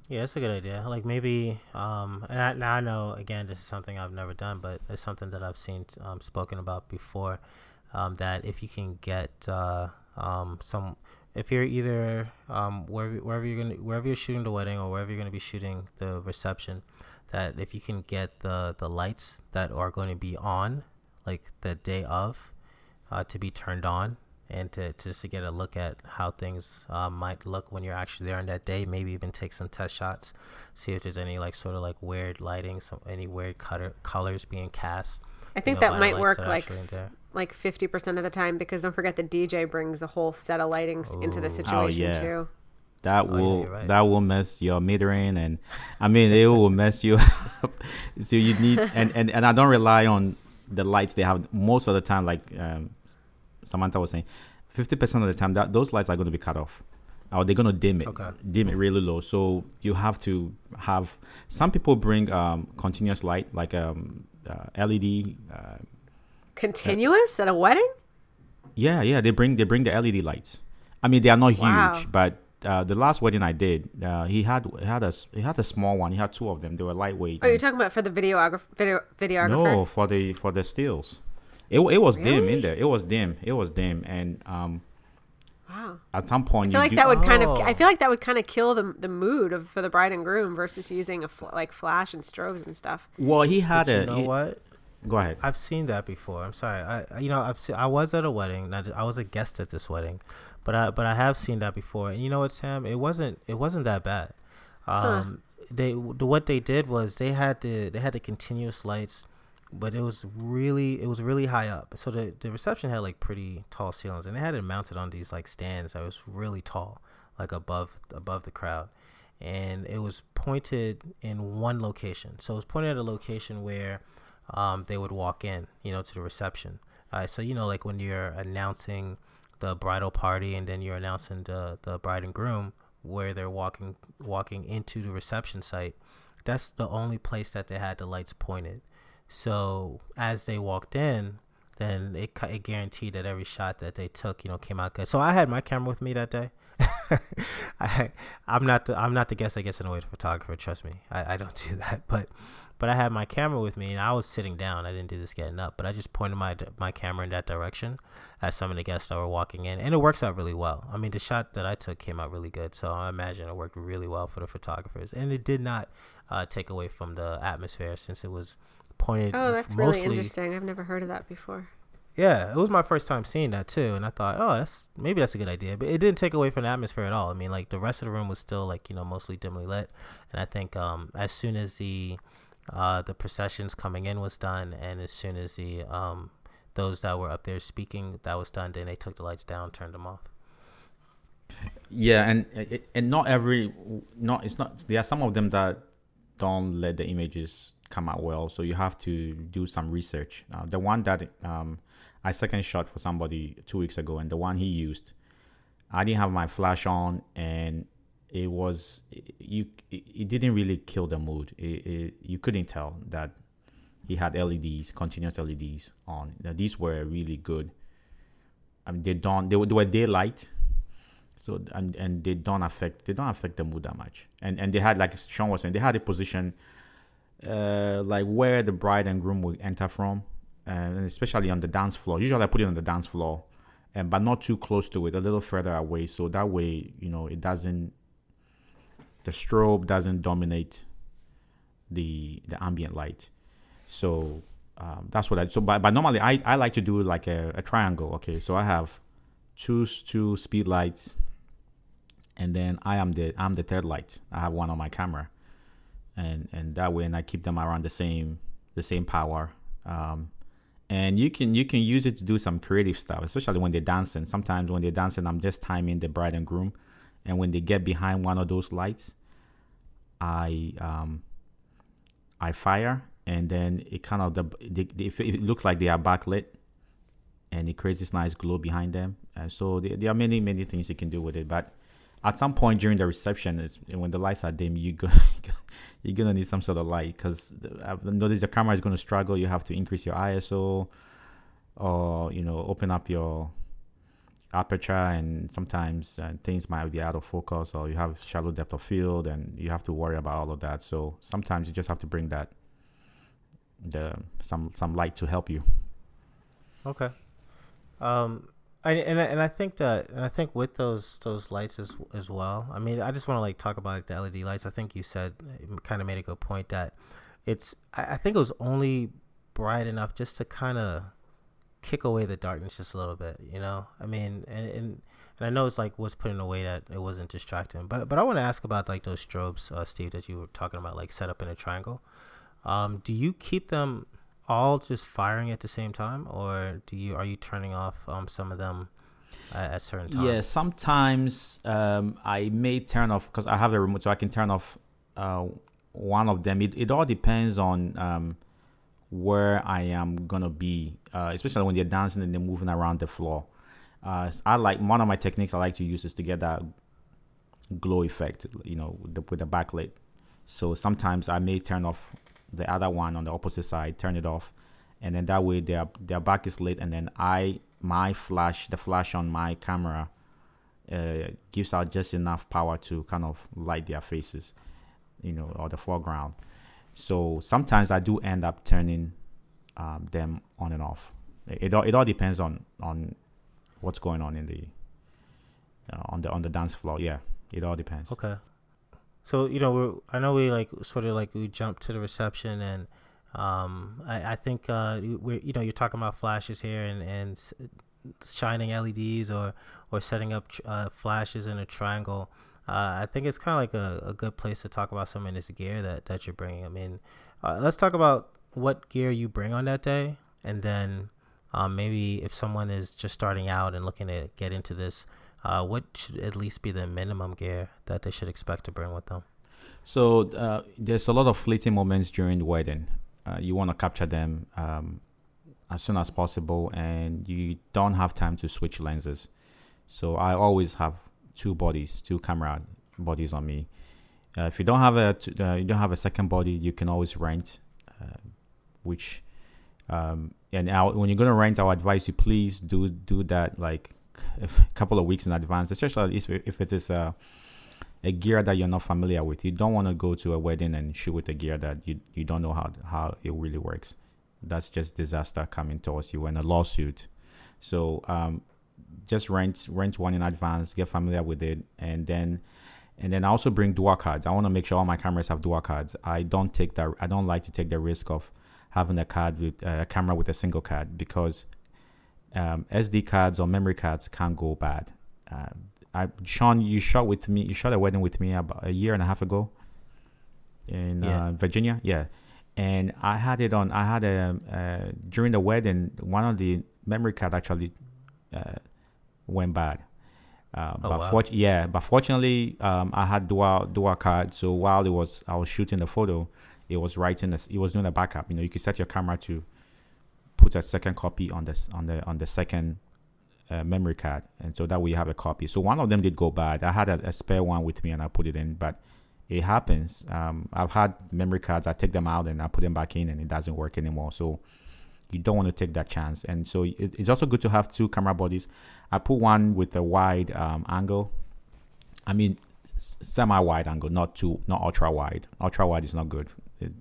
Yeah, that's a good idea. Like maybe, um, and I, now I know again this is something I've never done, but it's something that I've seen um, spoken about before. Um, that if you can get uh, um, some, if you're either um, wherever wherever you're gonna wherever you're shooting the wedding or wherever you're gonna be shooting the reception, that if you can get the the lights that are going to be on, like the day of, uh, to be turned on and to, to just to get a look at how things uh, might look when you're actually there on that day. Maybe even take some test shots, see if there's any like sort of like weird lighting, some any weird color colors being cast. I you think know, that might work that like actually in there. Like fifty percent of the time because don't forget the DJ brings a whole set of lightings into the Ooh. Oh, situation yeah. too. That Oh, yeah, will you're right. that will mess your metering and I mean it will mess you [laughs] up. So you need and, and and I don't rely on the lights they have most of the time like um, Samantha was saying, fifty percent of the time that those lights are going to be cut off, or they're going to dim it, Okay. dim it really low. So you have to have. Some people bring um, continuous light like um, uh, LED. Uh, Continuous at a wedding? yeah, yeah, they bring they bring the LED lights, I mean, they are not huge, Wow. but uh, the last wedding I did, uh, he had he had a s- he had a small one. He had two of them. They were lightweight. Oh, you're talking about for the videographer? Video, videographer? no, for the for the stills. It it was dim in there. It was dim. It was dim, and um, Wow. at some point, I point feel you like do, that would kind of. Oh. I feel like that would kind of kill the the mood of for the bride and groom versus using a fl- like flash and strobes and stuff. well, he had But a. you know he- what? Go ahead. I've seen that before. I'm sorry. I I- you know I've seen, I was at a wedding. I was a guest at this wedding, but I but I have seen that before. And you know what, Sam? It wasn't it wasn't that bad. Um, they what they did was they had the they had the continuous lights, but it was really it was really high up. So the the reception had like pretty tall ceilings, and they had it mounted on these like stands that was really tall, like above above the crowd. And it was pointed in one location. So it was pointed at a location where um, they would walk in, you know, to the reception. Uh, so you know, like when you're announcing the bridal party, and then you're announcing the the bride and groom, where they're walking walking into the reception site. That's the only place that they had the lights pointed. So as they walked in, then it it guaranteed that every shot that they took, you know, came out good. So I had my camera with me that day. [laughs] I, I'm not the I'm not the guest that gets of the photographer. Trust me, I, I don't [laughs] do that. But but I had my camera with me, and I was sitting down. I didn't do this getting up, but I just pointed my my camera in that direction as some of the guests that were walking in, and it works out really well. I mean, the shot that I took came out really good, so I imagine it worked really well for the photographers, and it did not uh, take away from the atmosphere since it was pointed. Oh, that's mostly, really interesting. I've never heard of that before. yeah, it was my first time seeing that too, and I thought, oh, that's maybe that's a good idea. But it didn't take away from the atmosphere at all. I mean, like the rest of the room was still like you know mostly dimly lit, and I think um, as soon as the uh, the processions coming in was done, and as soon as the um, those that were up there speaking that was done, then they took the lights down, turned them off. Yeah, and and- not every not it's not there are some of them that don't let the images come out well, so you have to do some research. Uh, the one that um, I second shot for somebody two weeks ago, and the one he used, I didn't have my flash on, and it was you. It, didn't really kill the mood. It, it, you couldn't tell that he had LEDs, continuous LEDs on. Now, these were really good. I mean, they don't. They were, they were daylight so and and they don't affect they don't affect the mood that much and and they had like sean was saying they had a position uh like where the bride and groom will enter from uh, and especially on the dance floor usually i put it on the dance floor and but not too close to it a little further away so that way you know it doesn't the strobe doesn't dominate the the ambient light so um, that's what i so but, but normally i i like to do like a, a triangle okay so i have two two speed lights and then I am the I'm the third light. I have one on my camera, and and that way, and I keep them around the same the same power. Um, and you can you can use it to do some creative stuff, especially when they're dancing. Sometimes when they're dancing, I'm just timing the bride and groom, and when they get behind one of those lights, I um I fire, and then it kind of the they, they, it looks like they are backlit, and it creates this nice glow behind them. So there, there are many many things you can do with it, but at some point during the reception is when the lights are dim you go [laughs] you're gonna need some sort of light. Because i've noticed the camera is to struggle. You have to increase your iso or you know open up your aperture and sometimes uh, things might be out of focus or you have shallow depth of field and you have to worry about all of that so sometimes you just have to bring that the some some light to help you Okay. Um, I, and I, and I think that and I think with those those lights as as well. I mean, I just want to like talk about the LED lights. I think you said kind of made a good point that it's. I, I think it was only bright enough just to kind of kick away the darkness just a little bit. You know, I mean, and and, and I know it's like was put in a way that it wasn't distracting. But but I want to ask about like those strobes, uh, Steve, that you were talking about, like set up in a triangle. Um, do you keep them all just firing at the same time, or do you are you turning off um, some of them at, at certain times? Yeah, sometimes um, I may turn off because I have a remote, so I can turn off uh, one of them. It, it all depends on um, where I am gonna be, uh, especially when they're dancing and they're moving around the floor. Uh, I like one of my techniques I like to use is to get that glow effect, you know, with the, with the backlit. So sometimes I may turn off the other one on the opposite side, turn it off, and then that way their their back is lit, and then I my flash, the flash on my camera, uh, gives out just enough power to kind of light their faces, you know, or the foreground. So sometimes I do end up turning um, them on and off. It, all it all depends on on what's going on in the uh, on the on the dance floor. Yeah, it all depends. Okay. So you know, we're, I know we like sort of like we jumped to the reception, and um, I, I think uh, we you know you're talking about flashes here and and shining LEDs or or setting up uh, flashes in a triangle. Uh, I think it's kind of like a, a good place to talk about some of this gear that that you're bringing. I mean, uh, let's talk about what gear you bring on that day, and then um, maybe if someone is just starting out and looking to get into this, uh, what should at least be the minimum gear that they should expect to bring with them? So uh, there's a lot of fleeting moments during the wedding. Uh, you want to capture them um, as soon as possible, and you don't have time to switch lenses. So I always have two bodies, two camera bodies on me. Uh, if you don't have a uh, you don't have a second body, you can always rent, uh, which um, and when you're gonna rent, I would advise you please do do that like [laughs] a couple of weeks in advance, especially if, if it is a, a gear that you're not familiar with. You don't want to go to a wedding and shoot with a gear that you, you don't know how, how it really works. That's just disaster coming towards you and a lawsuit. So um, just rent rent one in advance, get familiar with it, and then and then I also bring dual cards. I want to make sure all my cameras have dual cards. I don't take that. I don't like to take the risk of having a card with uh, a camera with a single card because um, SD cards or memory cards can go bad. Uh, I, Sean, you shot with me. You shot a wedding with me about a year and a half ago in yeah. uh, Virginia. Yeah, and I had it on. I had a uh, during the wedding. One of the memory card actually uh, went bad. Uh, oh, but wow. for, yeah, but fortunately, um, I had dual dual card. So while it was I was shooting the photo, it was writing. This, it was doing a backup. You know, you could set your camera to put a second copy on this on the on the second uh, memory card, and so that way you have a copy. So one of them did go bad. I had a, a spare one with me, and I put it in, but it happens. Um, I've had memory cards. I take them out and I put them back in, and it doesn't work anymore. So you don't want to take that chance. And so it, it's also good to have two camera bodies. I put one with a wide um, angle. I mean, semi-wide angle, not too, not ultra wide. Ultra wide is not good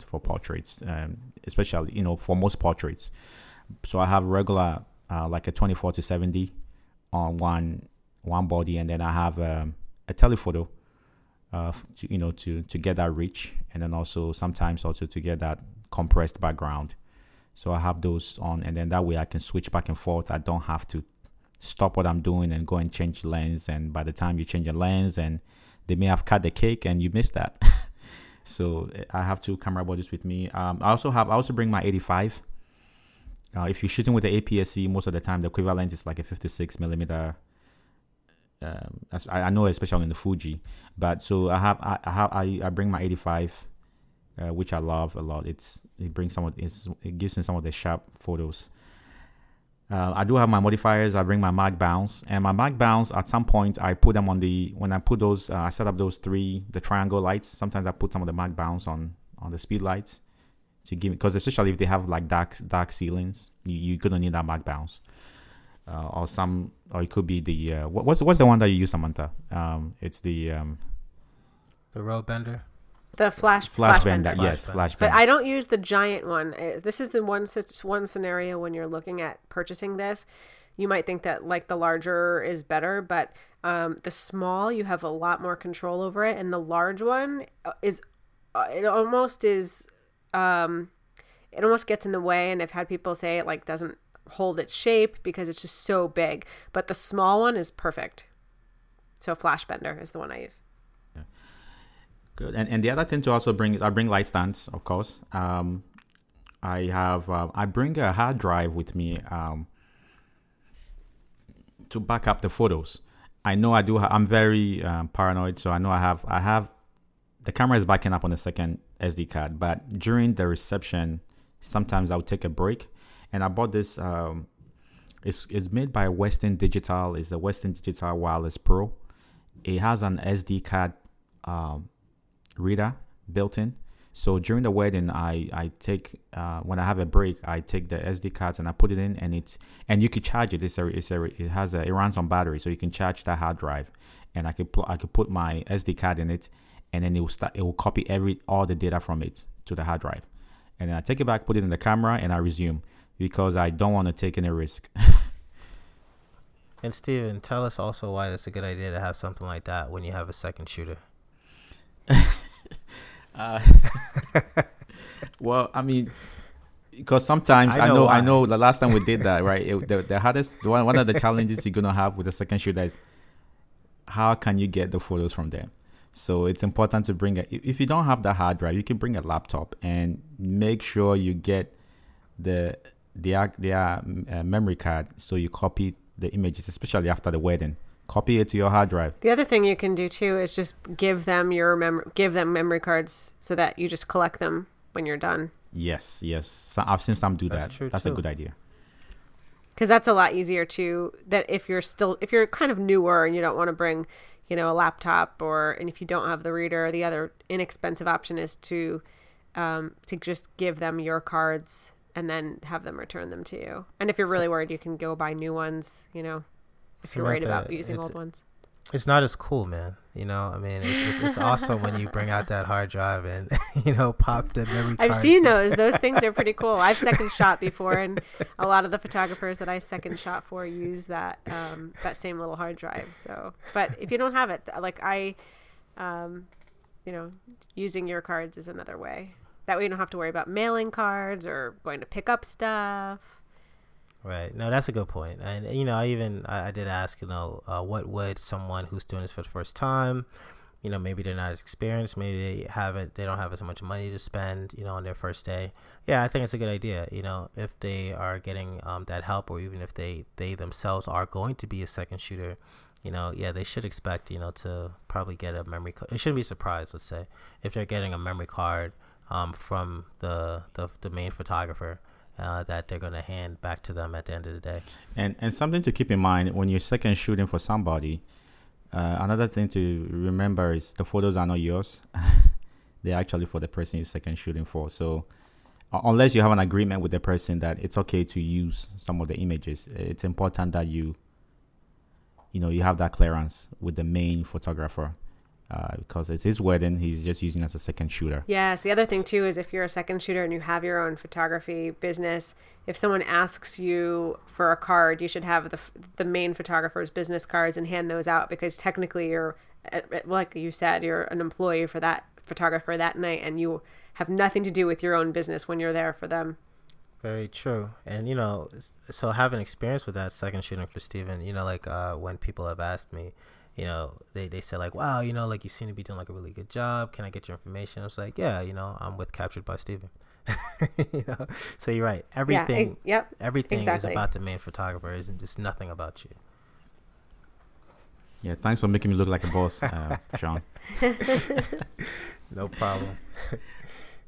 for portraits, um, especially you know for most portraits. So I have regular uh, like a 24 to 70 on one one body, and then I have um, a telephoto, uh, to, you know, to to get that reach, and then also sometimes also to get that compressed background. So I have those on, and then that way I can switch back and forth. I don't have to stop what I'm doing and go and change lens. And by the time you change your lens, and they may have cut the cake, and you miss that. [laughs] so I have two camera bodies with me. Um, I also have I also bring my 85. Uh, if you're shooting with the APS-C, most of the time the equivalent is like a 56 millimeter. Um, I, I know, especially in the Fuji, but so I have I, I have I, I bring my 85 uh, which I love a lot. It's it brings some of it's, it gives me some of the sharp photos. Uh, I do have my modifiers. I bring my mag bounce and my mag bounce. At some point, I put them on the when I put those. Uh, I set up those three the triangle lights. Sometimes I put some of the mag bounce on on the speed lights to give because especially if they have like dark dark ceilings, you, you're gonna need that mag bounce. Uh, or some, or it could be the uh, what, what's what's the one that you use, Samantha? Um, it's the um, the Rogue Bender. The flash flash, flash bender, bender. yes, flash bender. But I don't use the giant one. Uh, this is the one one scenario when you're looking at purchasing this. You might think that like the larger is better, but um, the small you have a lot more control over it, and the large one uh, is uh, it almost is um, it almost gets in the way. And I've had people say it like doesn't hold its shape because it's just so big. But the small one is perfect. So flash bender is the one I use. Good. And and the other thing to also bring I bring light stands, of course. Um, I have uh, I bring a hard drive with me um, to back up the photos. I know I do. Ha- I'm very um, paranoid, so I know I have I have the camera is backing up on the second SD card. But during the reception, sometimes I'll take a break, and I bought this. Um, it's it's made by Western Digital. It's a Western Digital Wireless Pro. It has an SD card um, reader built in. So during the wedding, I I take uh, when I have a break, I take the SD cards and I put it in, and it's and you could charge it. It's a, it's a it has a it runs on battery, so you can charge that hard drive, and I could put I could put my SD card in it, and then it will start it will copy every all the data from it to the hard drive, and then I take it back, put it in the camera, and I resume because I don't want to take any risk. [laughs] and Steven, tell us also why that's a good idea to have something like that when you have a second shooter. [laughs] Uh, [laughs] well, I mean, because sometimes I I know, know I know, the last time we did that, right? It, the, the hardest one one of the challenges you're gonna have with the second shooter is how can you get the photos from them. So it's important to bring a. if- you don't have the hard drive, you can bring a laptop and make sure you get the the ac- the uh, memory card so you copy the images, especially after the wedding. Copy it to your hard drive. The other thing you can do too is just give them your mem- give them memory cards so that you just collect them when you're done. Yes, yes. So I've seen some do That's that. true, That's a good idea. because that's a lot easier to that if you're still if you're kind of newer and you don't want to bring you know a laptop or and if you don't have the reader the other inexpensive option is to um, to just give them your cards and then have them return them to you and if you're really worried you can go buy new ones you know if you're worried about using old ones It's not as cool, man. You know, I mean, it's, it's, it's awesome when you bring out that hard drive and [laughs] you know pop the memory. I've seen those. Those things are pretty cool. I've second [laughs] shot before, and a lot of the photographers that I second shot for use that um, that same little hard drive. So, but if you don't have it, like I, um, you know, using your cards is another way. That way, you don't have to worry about mailing cards or going to pick up stuff. Right. No, that's a good point. And you know, I even I, I did ask, you know, uh, what would someone who's doing this for the first time, you know, maybe they're not as experienced, maybe they haven't, they don't have as much money to spend, you know, on their first day. Yeah, I think it's a good idea. You know, if they are getting um, that help, or even if they they themselves are going to be a second shooter, you know, yeah, they should expect, you know, to probably get a memory card. They shouldn't be surprised, let's say, if they're getting a memory card um, from the, the the main photographer. Uh, that they're gonna hand back to them at the end of the day. And and something to keep in mind when you're second shooting for somebody, uh, another thing to remember is the photos are not yours. [laughs] They're actually for the person you're second shooting for. So uh, unless you have an agreement with the person that it's okay to use some of the images, it's important that you you know you have that clearance with the main photographer. Uh, because it's his wedding, he's just using it as a second shooter. Yes. The other thing too is if you're a second shooter and you have your own photography business, if someone asks you for a card, you should have the the main photographer's business cards and hand those out because technically you're, uh, like you said, you're an employee for that photographer that night, and you have nothing to do with your own business when you're there for them. Very true. And you know, so having experience with that second shooting for Steven, you know, like uh, when people have asked me, you know, they, they say like, wow, you know, like you seem to be doing like a really good job. Can I get your information? I was like, yeah, you know, I'm with Captured by Steven. [laughs] you know, so you're right. Everything, Yeah. Yep. everything exactly. is about the main photographer. Isn't just nothing about you. Yeah, thanks for making me look like a boss, uh, [laughs] Sean. No problem.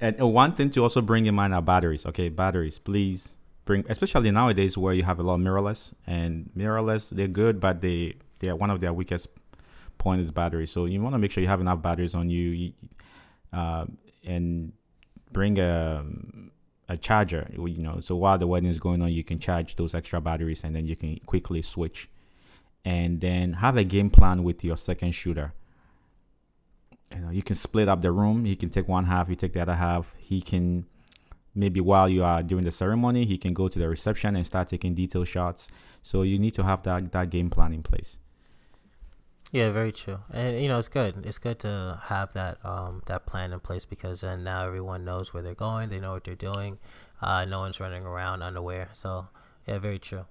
And uh, one thing to also bring in mind are batteries. Okay, batteries, please bring, especially nowadays where you have a lot of mirrorless and mirrorless. They're good, but they they are one of their weakest point is battery. So you want to make sure you have enough batteries on you, you uh, and bring a a charger. You know, so while the wedding is going on, you can charge those extra batteries, and then you can quickly switch. And then have a game plan with your second shooter you know you can split up the room he can take one half you take the other half he can maybe while you are doing the ceremony he can go to the reception and start taking detail shots so you need to have that that game plan in place Yeah, very true. And you know, it's good. It's good to have that um that plan in place because then now everyone knows where they're going. They know what they're doing. Uh, no one's running around unaware. So yeah, very true.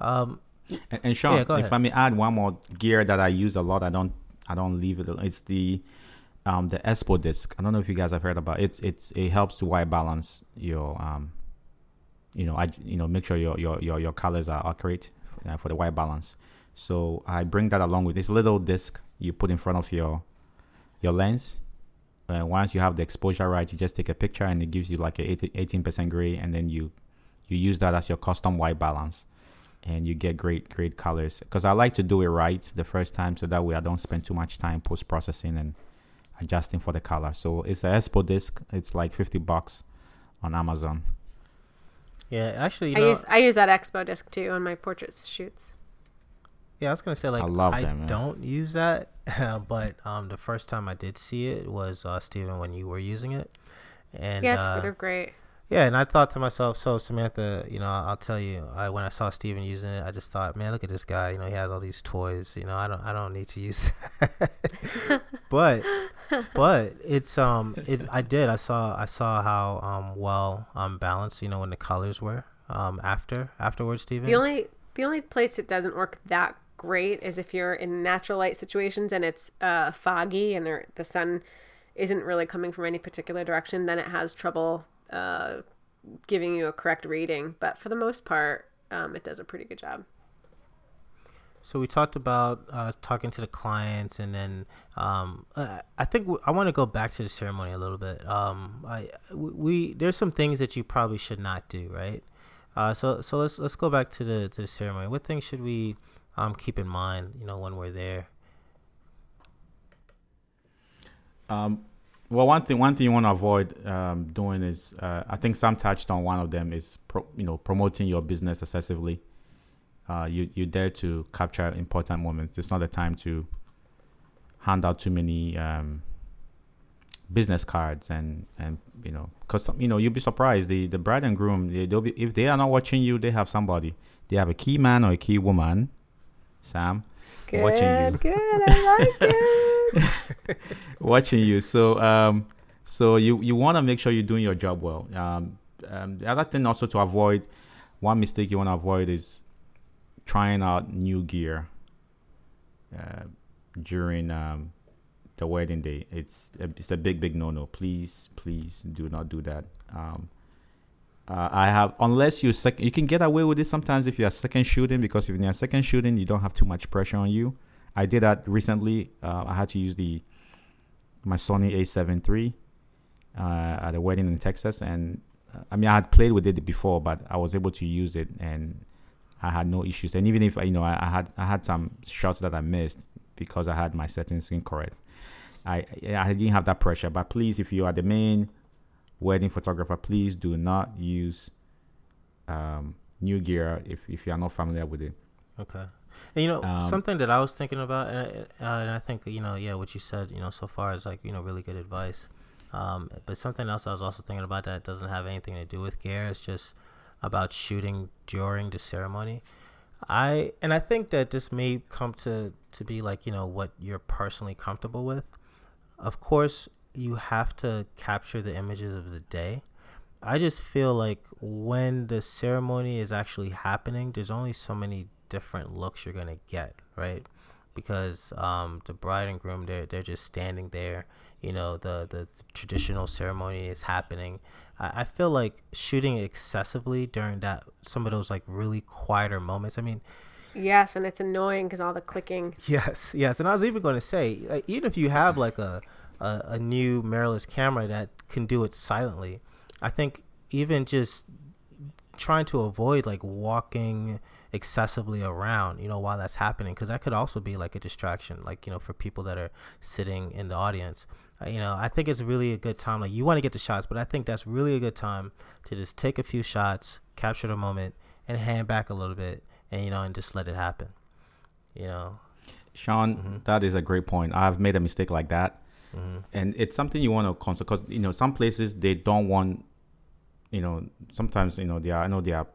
Um, and, and Sean Yeah, if i may add one more gear that i use a lot i don't i don't leave it it's the um the expo disc i don't know if you guys have heard about it. it's it's it helps to white balance your um you know i you know make sure your your your, your colors are accurate uh, for the white balance so i bring that along with this little disc you put in front of your your lens uh, once you have the exposure right you just take a picture and it gives you like a 18 percent gray and then you you use that as your custom white balance and you get great great colors because i like to do it right the first time so that way i don't spend too much time post processing and adjusting for the color. So it's a Expo disc. It's like fifty bucks on Amazon. Yeah, actually, you I use I use that expo disc too on my portrait shoots. Yeah, I was gonna say like I, love that, man. don't use that, [laughs] but um, the first time I did see it was uh, Steven when you were using it, and yeah, it's, uh, they're great. Yeah, and I thought to myself, so Samantha, you know, I'll tell you, I when I saw Steven using it, I just thought, man, look at this guy. You know, he has all these toys. You know, I don't, I don't need to use. That. [laughs] but, but it's um, it. I did. I saw, I saw how um well um balanced. You know, when the colors were um after afterwards, Steven. The only the only place it doesn't work that great is if you're in natural light situations and it's uh, foggy and there, the sun isn't really coming from any particular direction. Then it has trouble uh, giving you a correct reading. But for the most part, um, it does a pretty good job. So we talked about uh, talking to the clients, and then um, uh, I think w- I want to go back to the ceremony a little bit. Um, I we there's some things that you probably should not do, right? Uh, so so let's let's go back to the to the ceremony. What things should we um, keep in mind, you know, when we're there? Um, well, one thing one thing you want to avoid um, doing is uh, I think Sam touched on one of them is pro, you know promoting your business excessively. Uh, you you dare to capture important moments. It's not the time to hand out too many um, business cards and and you know because you know you'll be surprised the the bride and groom they, they'll be if they are not watching you they have somebody they have a key man or a key woman sam Good, watching you. good. I like it. [laughs] watching you. So um so you you want to make sure you're doing your job well. Um, um the other thing also to avoid one mistake you want to avoid is trying out new gear uh, during um the wedding day. It's a, it's a big big no no please please do not do that. Um uh, I have unless you sec- you can get away with it sometimes if you are second shooting because if you're second shooting you don't have too much pressure on you. I did that recently. Uh, I had to use the my Sony A7 III uh, at a wedding in Texas, and uh, I mean I had played with it before, but I was able to use it and I had no issues. And even if you know I, I had I had some shots that I missed because I had my settings incorrect. I I didn't have that pressure. But please, if you are the main wedding photographer, please do not use um, new gear if, if you are not familiar with it. Okay. And you know Um, something that I was thinking about, and, uh, and I think you know, yeah, what you said, you know, so far is like you know really good advice. Um, but something else I was also thinking about that doesn't have anything to do with gear. It's just about shooting during the ceremony. I and I think that this may come to to be like you know what you're personally comfortable with. Of course, you have to capture the images of the day. I just feel like when the ceremony is actually happening, there's only so many different looks you're gonna get, right? Because um, the bride and groom, they're they're just standing there. You know, the the, the traditional ceremony is happening. I, I feel like shooting excessively during that some of those like really quieter moments. I mean, yes, and it's annoying because all the clicking. Yes, yes, and I was even going to say, like, even if you have like a, a a new mirrorless camera that can do it silently, I think even just trying to avoid like walking excessively around, you know, while that's happening, because that could also be like a distraction, like you know, for people that are sitting in the audience. Uh, you know, I think it's really a good time. Like you want to get the shots, but I think that's really a good time to just take a few shots, capture the moment, and hand back a little bit, and you know, and just let it happen. You know, Sean, that is a great point. I've made a mistake like that, and it's something you want to consider because you know some places they don't want, you know, sometimes you know there are I know there are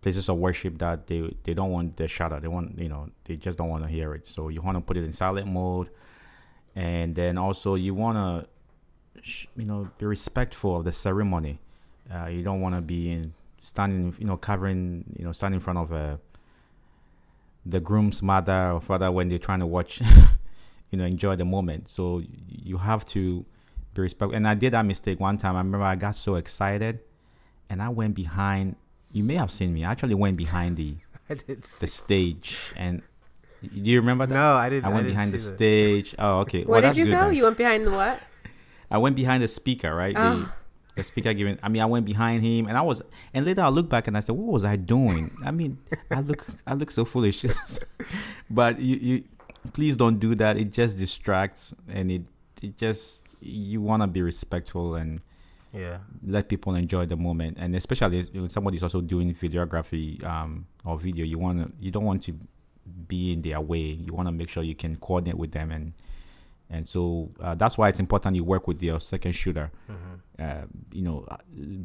places of worship that they they don't want the shutter. They want you know they just don't want to hear it. So you want to put it in silent mode, and then also you want to, you know, be respectful of the ceremony. Uh, you don't want to be in standing, you know, covering, you know, standing in front of a the groom's mother or father when they're trying to watch, [laughs] you know, enjoy the moment. So you have to be respectful. And I did that mistake one time. I remember I got so excited, and I went behind. You may have seen me. I actually went behind the [laughs] the stage, and do you remember that? No, I didn't. I went didn't behind the see that. stage. Oh, okay. Where well, did that's you good. go? then. You went behind the what? I went behind the speaker, right? The, Oh. the speaker giving. I mean, I went behind him, and I was. And later, I look back and I said, "What was I doing?" I mean, I look, I look so foolish. [laughs] but you, you, please don't do that. It just distracts, and it, it just you want to be respectful and Yeah. let people enjoy the moment and especially when somebody's also doing videography um, or video you want to you don't want to be in their way you want to make sure you can coordinate with them and and so uh, that's why it's important you work with your second shooter uh, you know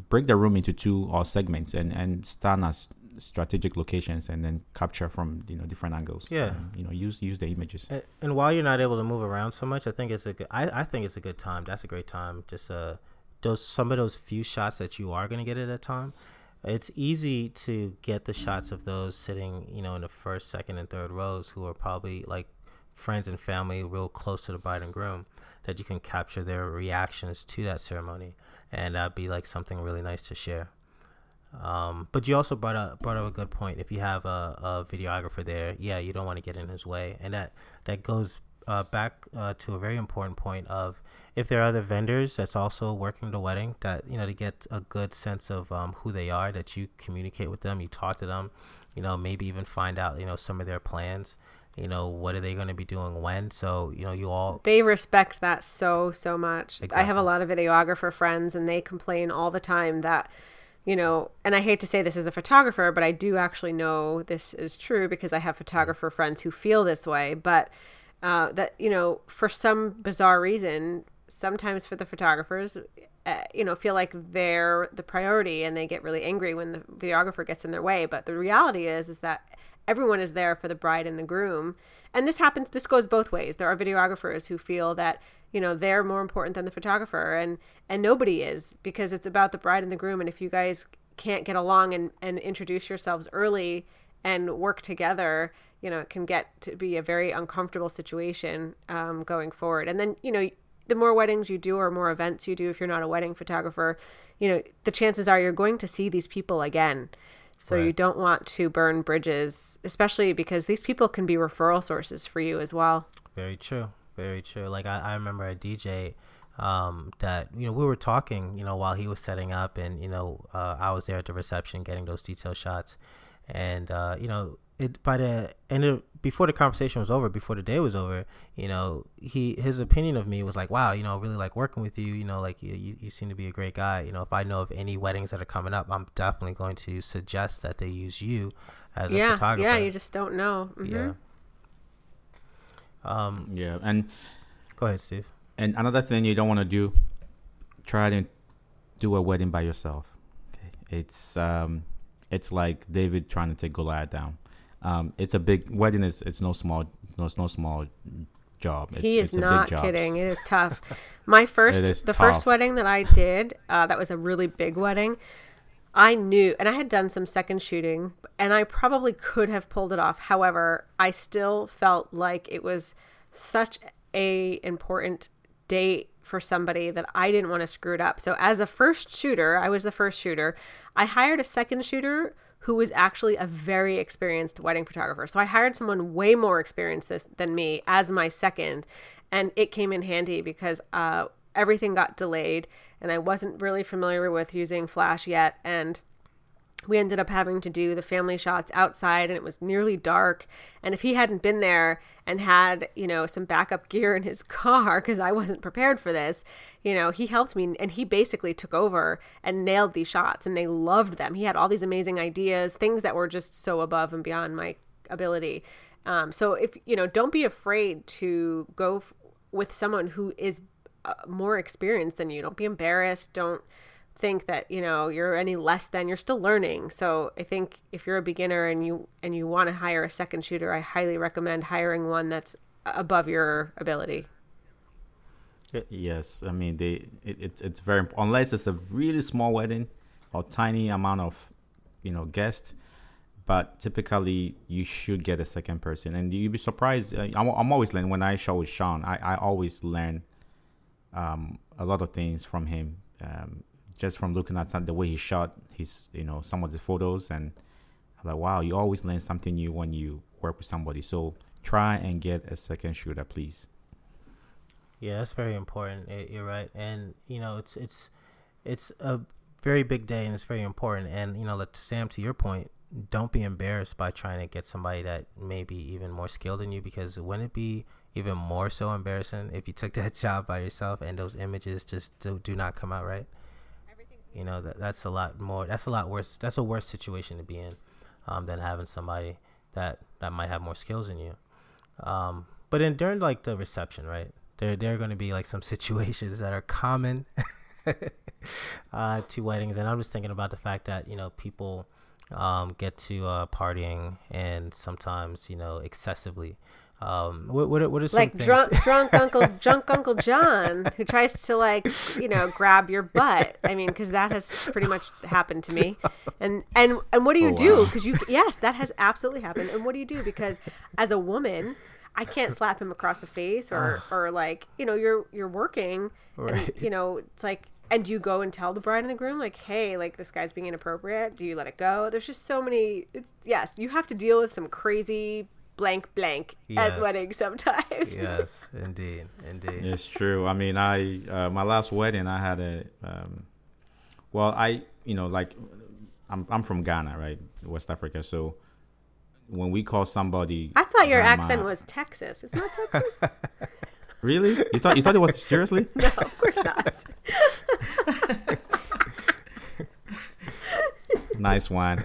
break the room into two or segments and and stand as strategic locations and then capture from you know different angles Yeah. Um, you know use use the images And, and while you're not able to move around so much, I think it's a good. I, I think it's a good time. That's a great time. Just uh, those some of those few shots that you are gonna get at a time. It's easy to get the shots of those sitting, you know, in the first, second, and third rows who are probably like friends and family, real close to the bride and groom, that you can capture their reactions to that ceremony, and that'd be like something really nice to share. Um, but you also brought up brought up a good point. If you have a, a videographer there, yeah, you don't want to get in his way, and that that goes uh, back uh, to a very important point of if there are other vendors that's also working the wedding, that you know to get a good sense of um, who they are, that you communicate with them, you talk to them, you know, maybe even find out you know some of their plans. You know, what are they going to be doing when? So you know, you all They respect that so so much. I have a lot of videographer friends and they complain all the time that you know, and I hate to say this as a photographer, but I do actually know this is true because I have photographer friends who feel this way, but uh, that you know, for some bizarre reason, sometimes for the photographers, uh, you know, feel like they're the priority and they get really angry when the videographer gets in their way. But the reality is, is that everyone is there for the bride and the groom. And this happens this goes both ways. There are videographers who feel that you know they're more important than the photographer and and nobody is because it's about the bride and the groom. And if you guys can't get along and and introduce yourselves early and work together you know it can get to be a very uncomfortable situation um, going forward. And then you know the more weddings you do or more events you do if you're not a wedding photographer you know the chances are you're going to see these people again so you don't want to burn bridges, especially because these people can be referral sources for you as well. Very true. Very true. Like I, I remember a DJ um, that you know we were talking, you know, while he was setting up, and you know, uh, I was there at the reception getting those detail shots, and uh, you know, it by the end of before the conversation was over, before the day was over, you know, he his opinion of me was like, wow, you know, I really like working with you. You know, like you, you, you seem to be a great guy. You know, if I know of any weddings that are coming up, I'm definitely going to suggest that they use you as a photographer. yeah, you just don't know. Mhm. yeah. Um, yeah and go ahead, Steve. And another thing you don't want to do, try to do a wedding by yourself. Okay. It's um, it's like David trying to take Goliath down. Um, it's a big wedding. Is it's no small, no, it's no small job. It's, he is it's a big not kidding. It is tough. My [laughs] first, the tough. first wedding that I did, uh, that was a really big wedding. I knew, and I had done some second shooting, and I probably could have pulled it off. However, I still felt like it was such a important date for somebody that I didn't want to screw it up. So as a first shooter, I was the first shooter. I hired a second shooter who was actually a very experienced wedding photographer. So I hired someone way more experienced this than me as my second, and it came in handy because uh, everything got delayed, and I wasn't really familiar with using Flash yet, and we ended up having to do the family shots outside and it was nearly dark. And if he hadn't been there and had you know some backup [laughs] gear in his car because i wasn't prepared for this you know he helped me and he basically took over and nailed these shots and they loved them. He had all these amazing ideas things that were just so above and beyond my ability. Um, so if you know don't be afraid to go f- with someone who is uh, more experienced than you. Don't be embarrassed. Don't think that you know you're any less than you're still learning so i think if you're a beginner and you and you want to hire a second shooter i highly recommend hiring one that's above your ability Yes, I mean they. It, it's it's very unless it's a really small wedding or tiny amount of, you know, guests. But typically, you should get a second person, and you'd be surprised. uh, I'm, I'm always learning when I show with Sean. I, I always learn um, a lot of things from him, um, just from looking at some, the way he shot his, you know, some of the photos, and I'm like, wow, you always learn something new when you work with somebody. So try and get a second shooter, please. Yeah, that's very important. Eh, You're right, and you know it's it's it's a very big day, and it's very important. And you know, like, Sam, to your point, don't be embarrassed by trying to get somebody that may be even more skilled than you, because wouldn't it be even more so embarrassing if you took that [laughs] job by yourself and those images just do, do not come out right. You know that that's a lot more. That's a lot worse. That's a worse situation to be in um, than having somebody that that might have more skills than you. Um, but then during like the reception, right? There there are going to be like some [laughs] situations that are common [laughs] uh, to weddings, and I'm just thinking about the fact that you know people um, get to uh, partying and sometimes you know excessively. Um, what what what some like things? drunk drunk [laughs] uncle drunk uncle john who tries to like you know grab your butt. I mean because that has pretty much happened to me. And and and what do you Oh, do? wow. because you yes that has absolutely happened. And what do you do? Because as a woman i can't slap him across the face or or like you know you're you're working and you know it's like and do you go and tell the bride and the groom like hey like this guy's being inappropriate. Do you let it go? There's just so many it's yes you have to deal with some crazy blank blank Yes. at weddings sometimes yes, [laughs] indeed, indeed. It's true. I mean, I uh, my last wedding, I had a um, well, I you know like I'm I'm from Ghana, right, West Africa. So when we call somebody, I thought your grandma- accent was Texas. It's not Texas? [laughs] really. You thought you thought it was [laughs] seriously? no, of course not. nice one.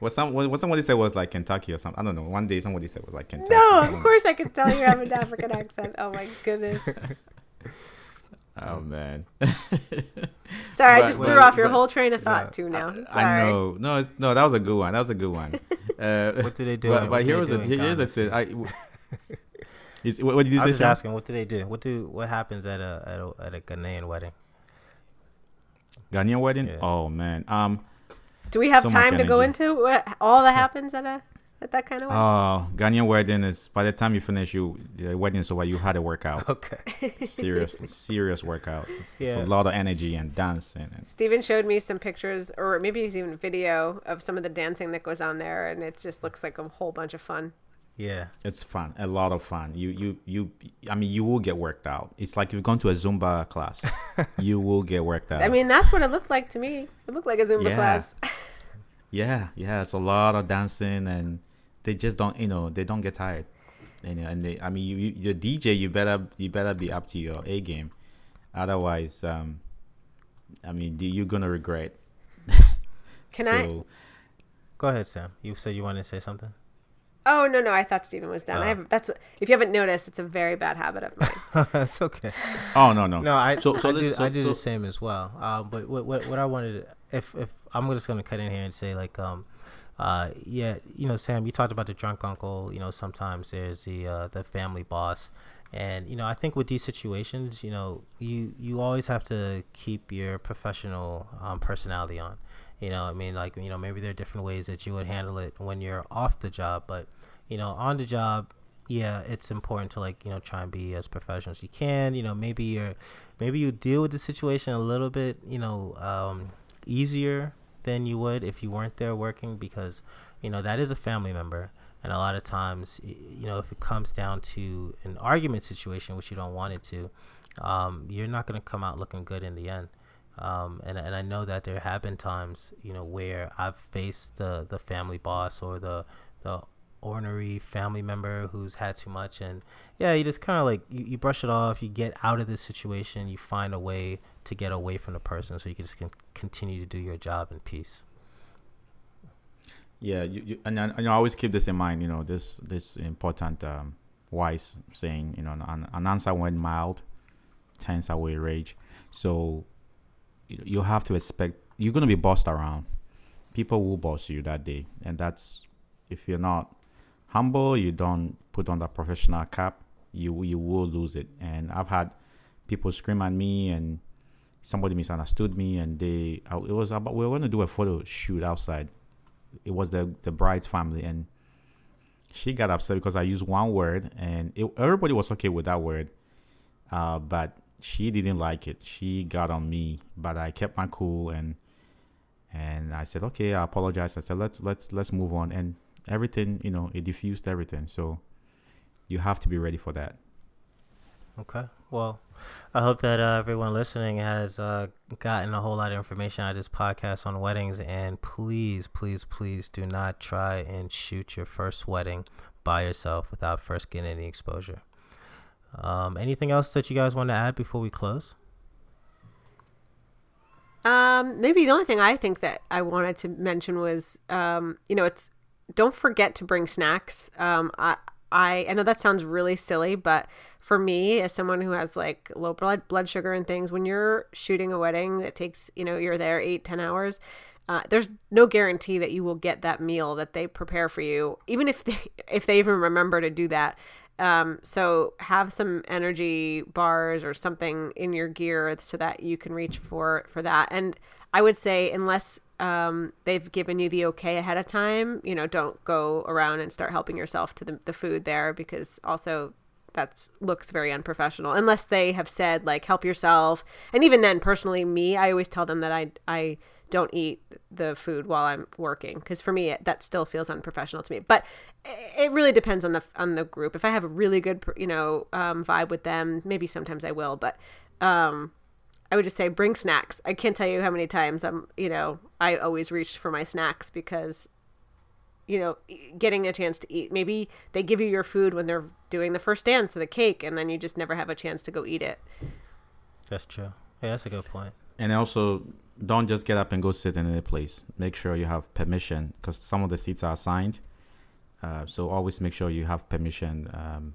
What some what, what somebody said was like Kentucky or something. I don't know. One day somebody said it was like Kentucky. No, of course I can tell you have an [laughs] African accent. Oh my goodness. [laughs] Oh man. [laughs] Sorry, I But- just but- through off your but- whole train of thought Yeah. too now. Sorry. I know. No, it's, no, that was a good one. That was a good one. Uh, What do they do? But, What but here was do a here's the Ghana, thing. I, is, what, what did you I say? was just asking, what do they do? What do what happens at a at a, at a Ghanaian wedding? Ghanaian wedding? Yeah. Oh man. Um. Do we have So time to go into what all that happens at a at that kind of wedding? Oh, Ghanaian wedding is by the time you finish, you the wedding is over. You had a workout. [laughs] Okay. Seriously, serious workout. It's, it's a lot of energy and dancing. And, Steven showed me some pictures, or maybe it's even video of some of the dancing that goes on there, and it just looks like a whole bunch of fun. Yeah. it's fun, a lot of fun. You, you, you. I mean, you will get worked out. It's like you've gone to a Zumba class. [laughs] you will get worked out. I mean, that's what it looked like to me. It looked like a Zumba Yeah. class. [laughs] Yeah, yeah, it's a lot of dancing, and they just don't, you know, they don't get tired. And, and they, I mean, you, you, the DJ, you better, you better be up to your A game, otherwise, um, I mean, you're gonna regret. Can I? [laughs] Go ahead, Sam. You said you wanted to say something. Oh no, no, I thought Steven was down. I Oh. have that's if you haven't noticed, it's a very bad habit of mine. [laughs] that's okay. Oh no, no, No, I So- so I do, so- I do so- the same as well. Uh, but what, what what I wanted, to, if if I'm just gonna cut in here and say like um, uh, yeah, you know, Sam, you talked about the drunk uncle. You know, sometimes there's the uh, the family boss, and you know, I think with these situations, you know, you you always have to keep your professional um, personality on. You know, I mean, like you know, maybe there are different ways that you would handle it when you're off the job, but you know, on the job, yeah, it's important to like you know try and be as professional as you can. You know, maybe you're maybe you deal with the situation a little bit you know um, easier than you would if you weren't there working because you know that is a family member. And a lot of times, you know, if it comes down to an argument situation, which you don't want it to, um, you're not going to come out looking good in the end. Um, and, and I know that there have been times, you know, where I've faced the, the family boss or the, the ornery family member who's had too much. And yeah, you just kind of like, you, you brush it off, you get out of this situation, you find a way to get away from the person so you can just can continue to do your job in peace. yeah, you, you, and, I- and I always keep this in mind. You know, this this important um, wise saying. You know, an, an answer when mild, turns away rage. So you, have to expect you're gonna be bossed around. People will boss you that day, and that's if you're not humble, you don't put on that professional cap, you you will lose it. And I've had people scream at me, and somebody misunderstood me, and they it was about we were going to do a photo shoot outside. It was the the bride's family, and she got upset because I used one word, and it, everybody was okay with that word, uh, but she didn't like it. She got on me, but I kept my cool and and I said, okay, I apologize. I said, let's let's let's move on, and everything, you know, it diffused everything. So you have to be ready for that. Okay. Well, I hope that uh, everyone listening has uh, gotten a whole lot of information out of this podcast on weddings. And please, please, please do not try and shoot your first wedding by yourself without first getting any exposure. Um, anything else that you guys want to add before we close? Um, maybe the only thing I think that I wanted to mention was, um, you know, it's don't forget to bring snacks. Um, I, I, I know that sounds really silly, but for me, as someone who has like low blood blood sugar and things, when you're shooting a wedding that takes, you know, you're there eight ten hours. Uh, there's no guarantee that you will get that meal that they prepare for you, even if they [laughs] if they even remember to do that. Um, so have some energy bars or something in your gear so that you can reach for for that. And I would say unless um, they've given you the okay ahead of time, you know, don't go around and start helping yourself to the, the food there because also that looks very unprofessional unless they have said like help yourself and even then personally me i always tell them that i i don't eat the food while i'm working because for me it, that still feels unprofessional to me but it really depends on the on the group if i have a really good you know um, vibe with them maybe sometimes i will but um, I would just say bring snacks. I can't tell you how many times I'm, you know, I always reach for my snacks because you know, getting a chance to eat. Maybe they give you your food when they're doing the first dance of the cake, and then you just never have a chance to go eat it. That's true. Yeah, that's a good point. And also, don't just get up and go sit in a place. Make sure you have permission because some of the seats are assigned. Uh, so always make sure you have permission um,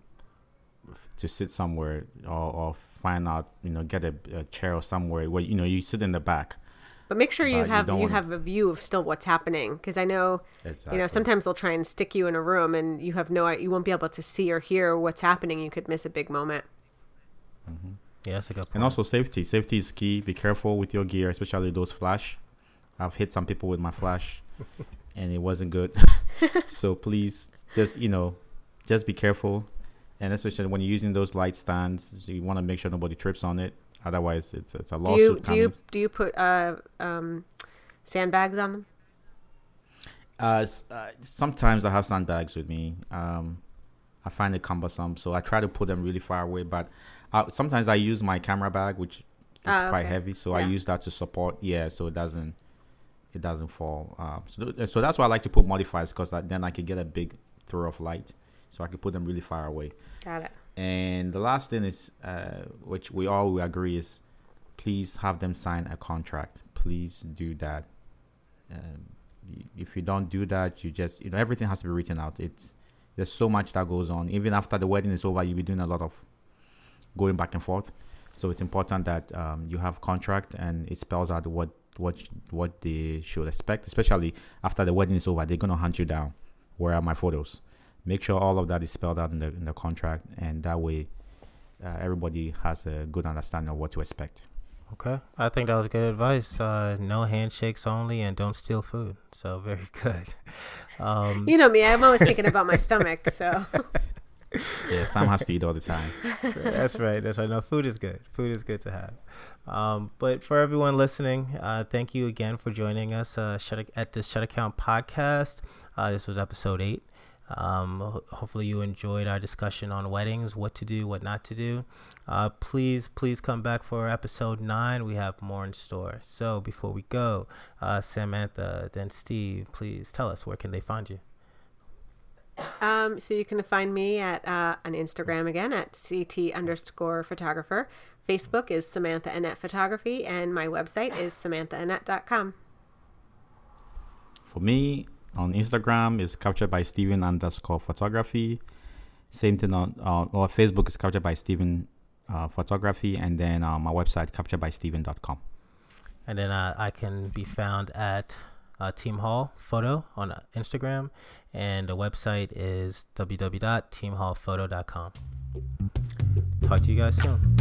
to sit somewhere or, or, find out, you know, get a, a chair or somewhere where you know you sit in the back but make sure you have you, you have a view of still what's happening because I know exactly. you know sometimes they'll try and stick you in a room and you have no you won't be able to see or hear what's happening. You could miss a big moment. Mm-hmm. Yeah, that's a good point. And also safety. Safety is key. Be careful with your gear, especially those flash. I've hit some people with my flash, [laughs] and it wasn't good. [laughs] so please, just you know, just be careful, and especially when you're using those light stands, you want to make sure nobody trips on it. Otherwise, it's it's a lawsuit. Do you do you do you put uh um sandbags on them? Uh, uh, sometimes I have sandbags with me. Um, I find it cumbersome, so I try to put them really far away. But uh, sometimes I use my camera bag, which is uh, quite heavy, so yeah. I use that to support. Yeah, so it doesn't it doesn't fall. Um, so so that's why I like to put modifiers because then I can get a big throw of light, so I can put them really far away. Got it. And the last thing is, uh, which we all we agree is, please have them sign a contract. Please do that. Um, if you don't do that, you just you know everything has to be written out. It's there's so much that goes on. Even after the wedding is over, you'll be doing a lot of going back and forth. So it's important that um, you have contract and it spells out what what what they should expect. Especially after the wedding is over, they're gonna hunt you down. Where are my photos? make sure all of that is spelled out in the in the contract, and that way uh, everybody has a good understanding of what to expect. Okay, I think that was good advice. Uh, no handshakes only, and don't steal food. So very [laughs] good. Um, you know me; I'm always thinking about my stomach. So. [laughs] yeah, Sam has to eat all the time. [laughs] that's right. That's right. No, food is good. Food is good to have. Um, but for everyone listening, uh, thank you again for joining us uh, at the Shut Account podcast. Uh, this was episode eight. Um, hopefully, you enjoyed our discussion on weddings, what to do, what not to do. Uh, please, please come back for episode nine. We have more in store. So, before we go, uh, Samantha, then Steve, please tell us where can they find you. Um, so you can find me at uh, on Instagram again at ct underscore photographer. Facebook is Samantha Annette Photography, and my website is samanthaannette.com. For me, on Instagram is captured by Steven underscore photography. Same thing on uh, or Facebook is captured by Steven uh, photography, and then uh, my website captured by Steven.com. And then uh, I can be found at uh, Team Hall Photo on uh, Instagram, and the website is www.teamhallphoto.com. Talk to you guys soon.